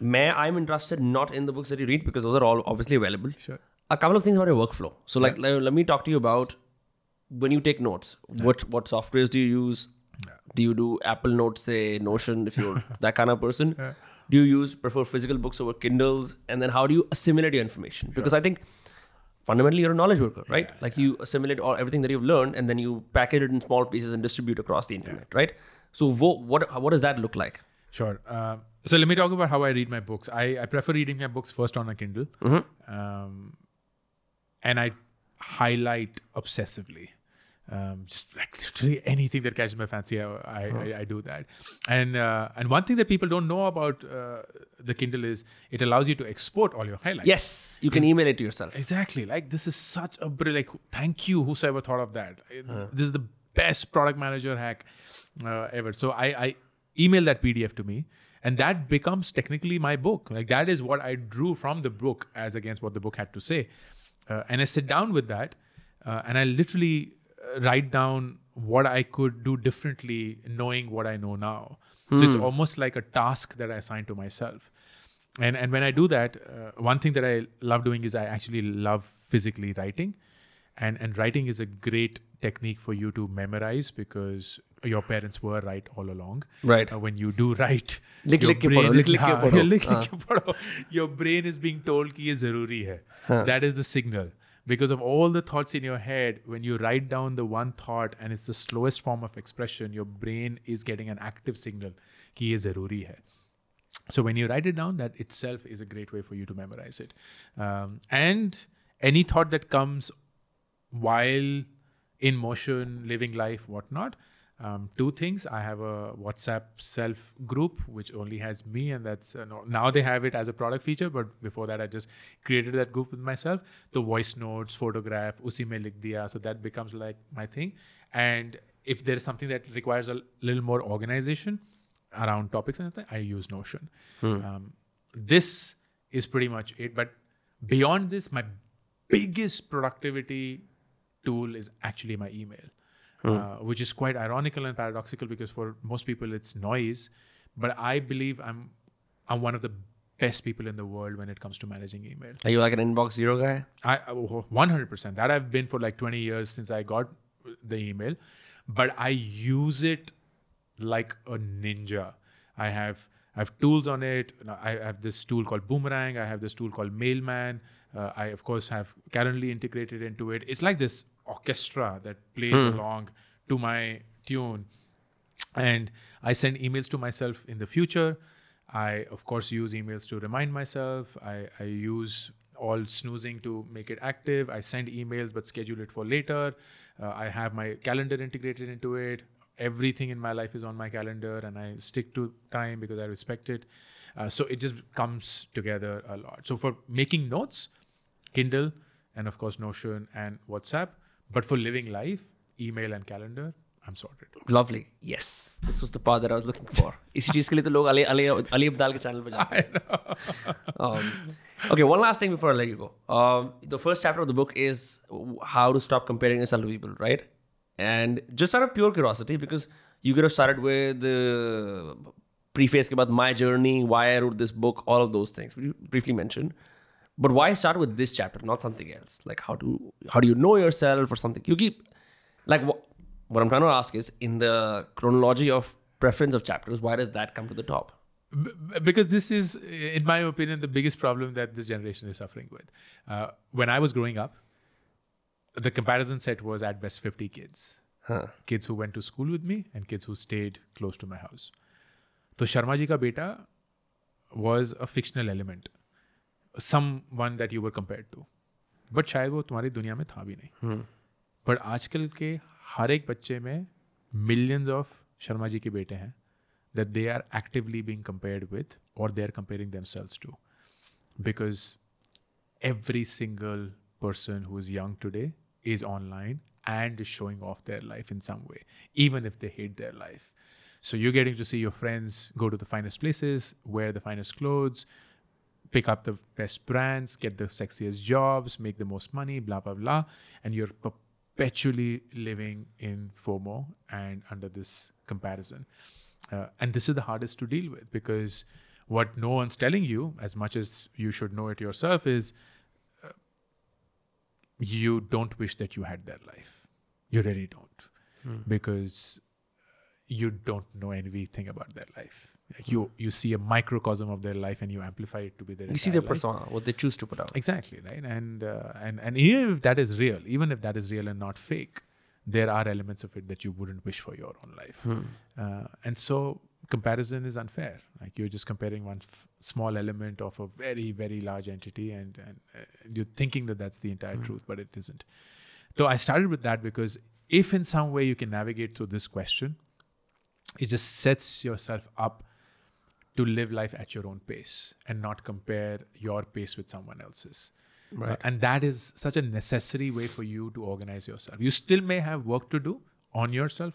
may, I'm interested not in the books that you read because those are all obviously available. Sure. A couple of things about your workflow. So, like, let, let me talk to you about when you take notes. What what softwares do you use? Do you do Apple Notes, say Notion, if you're that kind of person? Do you use prefer physical books over Kindles? And then how do you assimilate your information? Because I think fundamentally you're a knowledge worker, right? like you assimilate all everything that you've learned and then you package it in small pieces and distribute across the internet, right? So wo- what what does that look like? Sure. Um, so let me talk about how I read my books. I, I prefer reading my books first on a Kindle, um, and I highlight obsessively. Um, just like literally anything that catches my fancy, I, I, I, I do that. And uh, and one thing that people don't know about uh, the Kindle is it allows you to export all your highlights. Yes, you can email it to yourself. Exactly. Like this is such a brilliant. like. Thank you, whosoever thought of that. This is the best product manager hack uh, ever. So I, I email that PDF to me, and that becomes technically my book. Like that is what I drew from the book as against what the book had to say, uh, and I sit down with that, uh, and I literally uh, write down what I could do differently, knowing what I know now. So it's almost like a task that I assign to myself and and when i do that uh, one thing that i love doing is i actually love physically writing and and writing is a great technique for you to memorize because your parents were right all along Right. Uh, when you do write लिख- your लिख के brain पढ़ो, is- लिख- लिख के हाँ, पढ़ो। लिख- लिख के पढ़ो. your brain is being told कि ये जरूरी है that is the signal because of all the thoughts in your head when you write down the one thought and it's the slowest form of expression your brain is getting an active signal ki ye zaruri hai. So when you write it down that itself is a great way for you to memorize it. Um, and any thought that comes while in motion living life whatnot um, two things. I have a WhatsApp self group which only has me, and that's uh, no, now they have it as a product feature. But before that, I just created that group with myself. The voice notes, photograph, usi mein likh diya, so that becomes like my thing. And if there is something that requires a little more organization, around topics and everything, I use Notion. Um, this is pretty much it. But beyond this, my biggest productivity tool is actually my email, uh, which is quite ironical and paradoxical because for most people it's noise. But I believe I'm I'm one of the best people in the world when it comes to managing email. Are you like an inbox zero guy? I one hundred percent that I've been for like twenty years since I got the email, but I use it like a ninja. I have I have tools on it. I have this tool called Boomerang. I have this tool called Mailman. Uh, I of course have currently integrated into it. It's like this orchestra that plays along to my tune. And i send emails to myself in the future. I of course use emails to remind myself. I, I use all snoozing to make it active. I send emails but schedule it for later. Uh, i have my calendar integrated into it. Everything in my life is on my calendar and i stick to time because i respect it. Uh, so it just comes together a lot. So for making notes kindle and of course notion and whatsapp but for living life email and calendar, I'm sorted. Lovely. Yes. This was the part that I was looking for. इसी चीज के लिए तो लोग अली अली अली अब्दाल के channel पे जाते हैं. Um, okay, one last thing before I let you go. Um, the first chapter of the book is how to stop comparing yourself to people, right? And just out of pure curiosity, because you could have started with the preface about my journey, why I wrote this book, all of those things, which you briefly mentioned. but why start with this chapter not something else? Like how do how do you know yourself or something? You keep like what i'm trying to ask is in the chronology of preference of chapters why does that come to the top? Because this is in my opinion the biggest problem that this generation is suffering with. Uh, when i was growing up the comparison set was at best 50 kids. Huh. kids who went to school with me and kids who stayed close to my house. So sharma ji ka beta was a fictional element. someone that you were compared to. But शायद वो तुम्हारी दुनिया में था भी नहीं but आजकल के हर एक बच्चे में मिलियंस ऑफ शर्मा जी के बेटे हैं that they are actively being compared with or they are comparing themselves to because every single person who is young today is online and is showing off their life in some way even if they hate their life so you're getting to see your friends go to the finest places wear the finest clothes pick up the best brands get the sexiest jobs make the most money blah blah blah and you're perpetually living in fomo and under this comparison uh, and this is the hardest to deal with because what no one's telling you, as much as you should know it yourself, is uh, you don't wish that you had their life. You really don't. Because you don't know anything about their life. Like you, you see a microcosm of their life and you amplify it to be their You see their life. persona, what they choose to put out. Exactly right, and uh, and and even if that is real, even if that is real and not fake, there are elements of it that you wouldn't wish for your own life, uh, and so comparison is unfair. Like you're just comparing one f- small element of a very very large entity, and and, uh, and you're thinking that that's the entire truth, but it isn't. So I started with that because if in some way you can navigate through this question, it just sets yourself up to live life at your own pace and not compare your pace with someone else's. Right. Uh, and that is such a necessary way for you to organize yourself. You still may have work to do on yourself.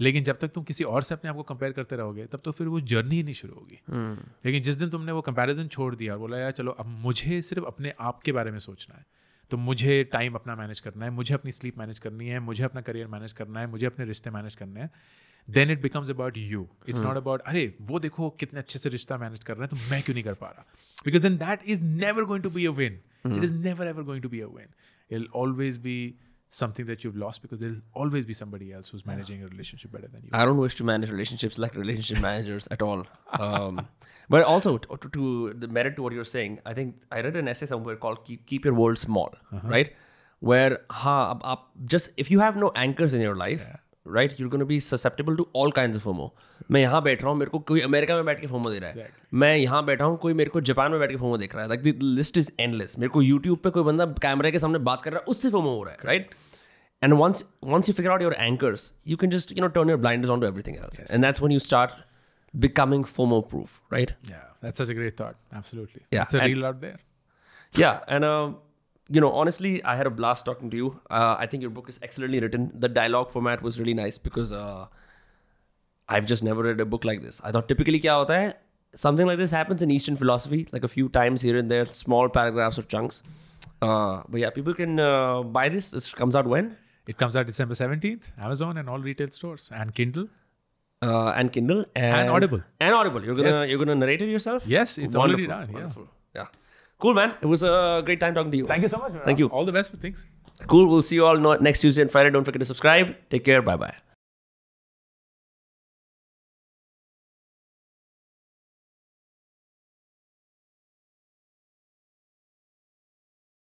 लेकिन जब तक तुम किसी और से अपने आप को कंपेयर करते रहोगे तब तो फिर वो जर्नी ही नहीं शुरू होगी hmm. लेकिन जिस दिन तुमने वो कंपैरिजन छोड़ दिया और बोला यार चलो अब मुझे सिर्फ़ अपने आप के बारे में सोचना है तो मुझे टाइम अपना मैनेज करना है मुझे अपनी स्लीप मैनेज करनी है मुझे अपना करियर मैनेज करना है मुझे अपने रिश्ते मैनेज करने हैं then it becomes about you it's not about अरे वो देखो कितने अच्छे से रिश्ता मैनेज कर रहे हैं तो मैं क्यों नहीं कर पा रहा because then that is never going to be a win it is never ever going to be a win it always be something that you've lost because there'll always be somebody else who's managing a relationship better than you. I don't wish to manage relationships like relationship managers at all. Um, but also to, to, to the merit to what you're saying, I think I read an essay somewhere called "Keep Keep Your World Small," right? Where ha, ab, ab, just if you have no anchors in your life, right, Right you gonna be susceptible to all kind of FOMO मैं यहाँ बैठ रहा हूँ मेरे को कोई America में बैठ के फोमो दे रहा है मैं यहाँ बैठा हूँ कोई मेरे को जापान में बैठ के फोमो देख रहा है like the list is endless मेरे को यूट्यूब पे कोई बंदा कैमरे के सामने बात कर रहा है उससे फोमो हो रहा है right and once once you figure out your anchors you can just you know turn your blind on to everything else and that's when you start becoming FOMO proof right That's such a great thought. Absolutely. Yeah. It's a and, real out there. Yeah. And uh, you know honestly i had a blast talking to you uh, i think your book is excellently written the dialogue format was really nice because uh, i've just never read a book like this i thought typically kya hota hai something like this happens in eastern philosophy like a few times here and there small paragraphs or chunks uh, but yeah people can uh, buy this this comes out when It comes out December 17th, Amazon and all retail stores and Kindle. uh, and Kindle and, Audible. And Audible. You're gonna Yes. you're gonna narrate it yourself. Yes, it's already done, yeah. Wonderful. Yeah. Cool, man. It was a great time talking to you. Thank you so much. Man. Thank you. All the best for things. Cool. We'll see you all next Tuesday and Friday. Don't forget to subscribe. Take care. Bye bye.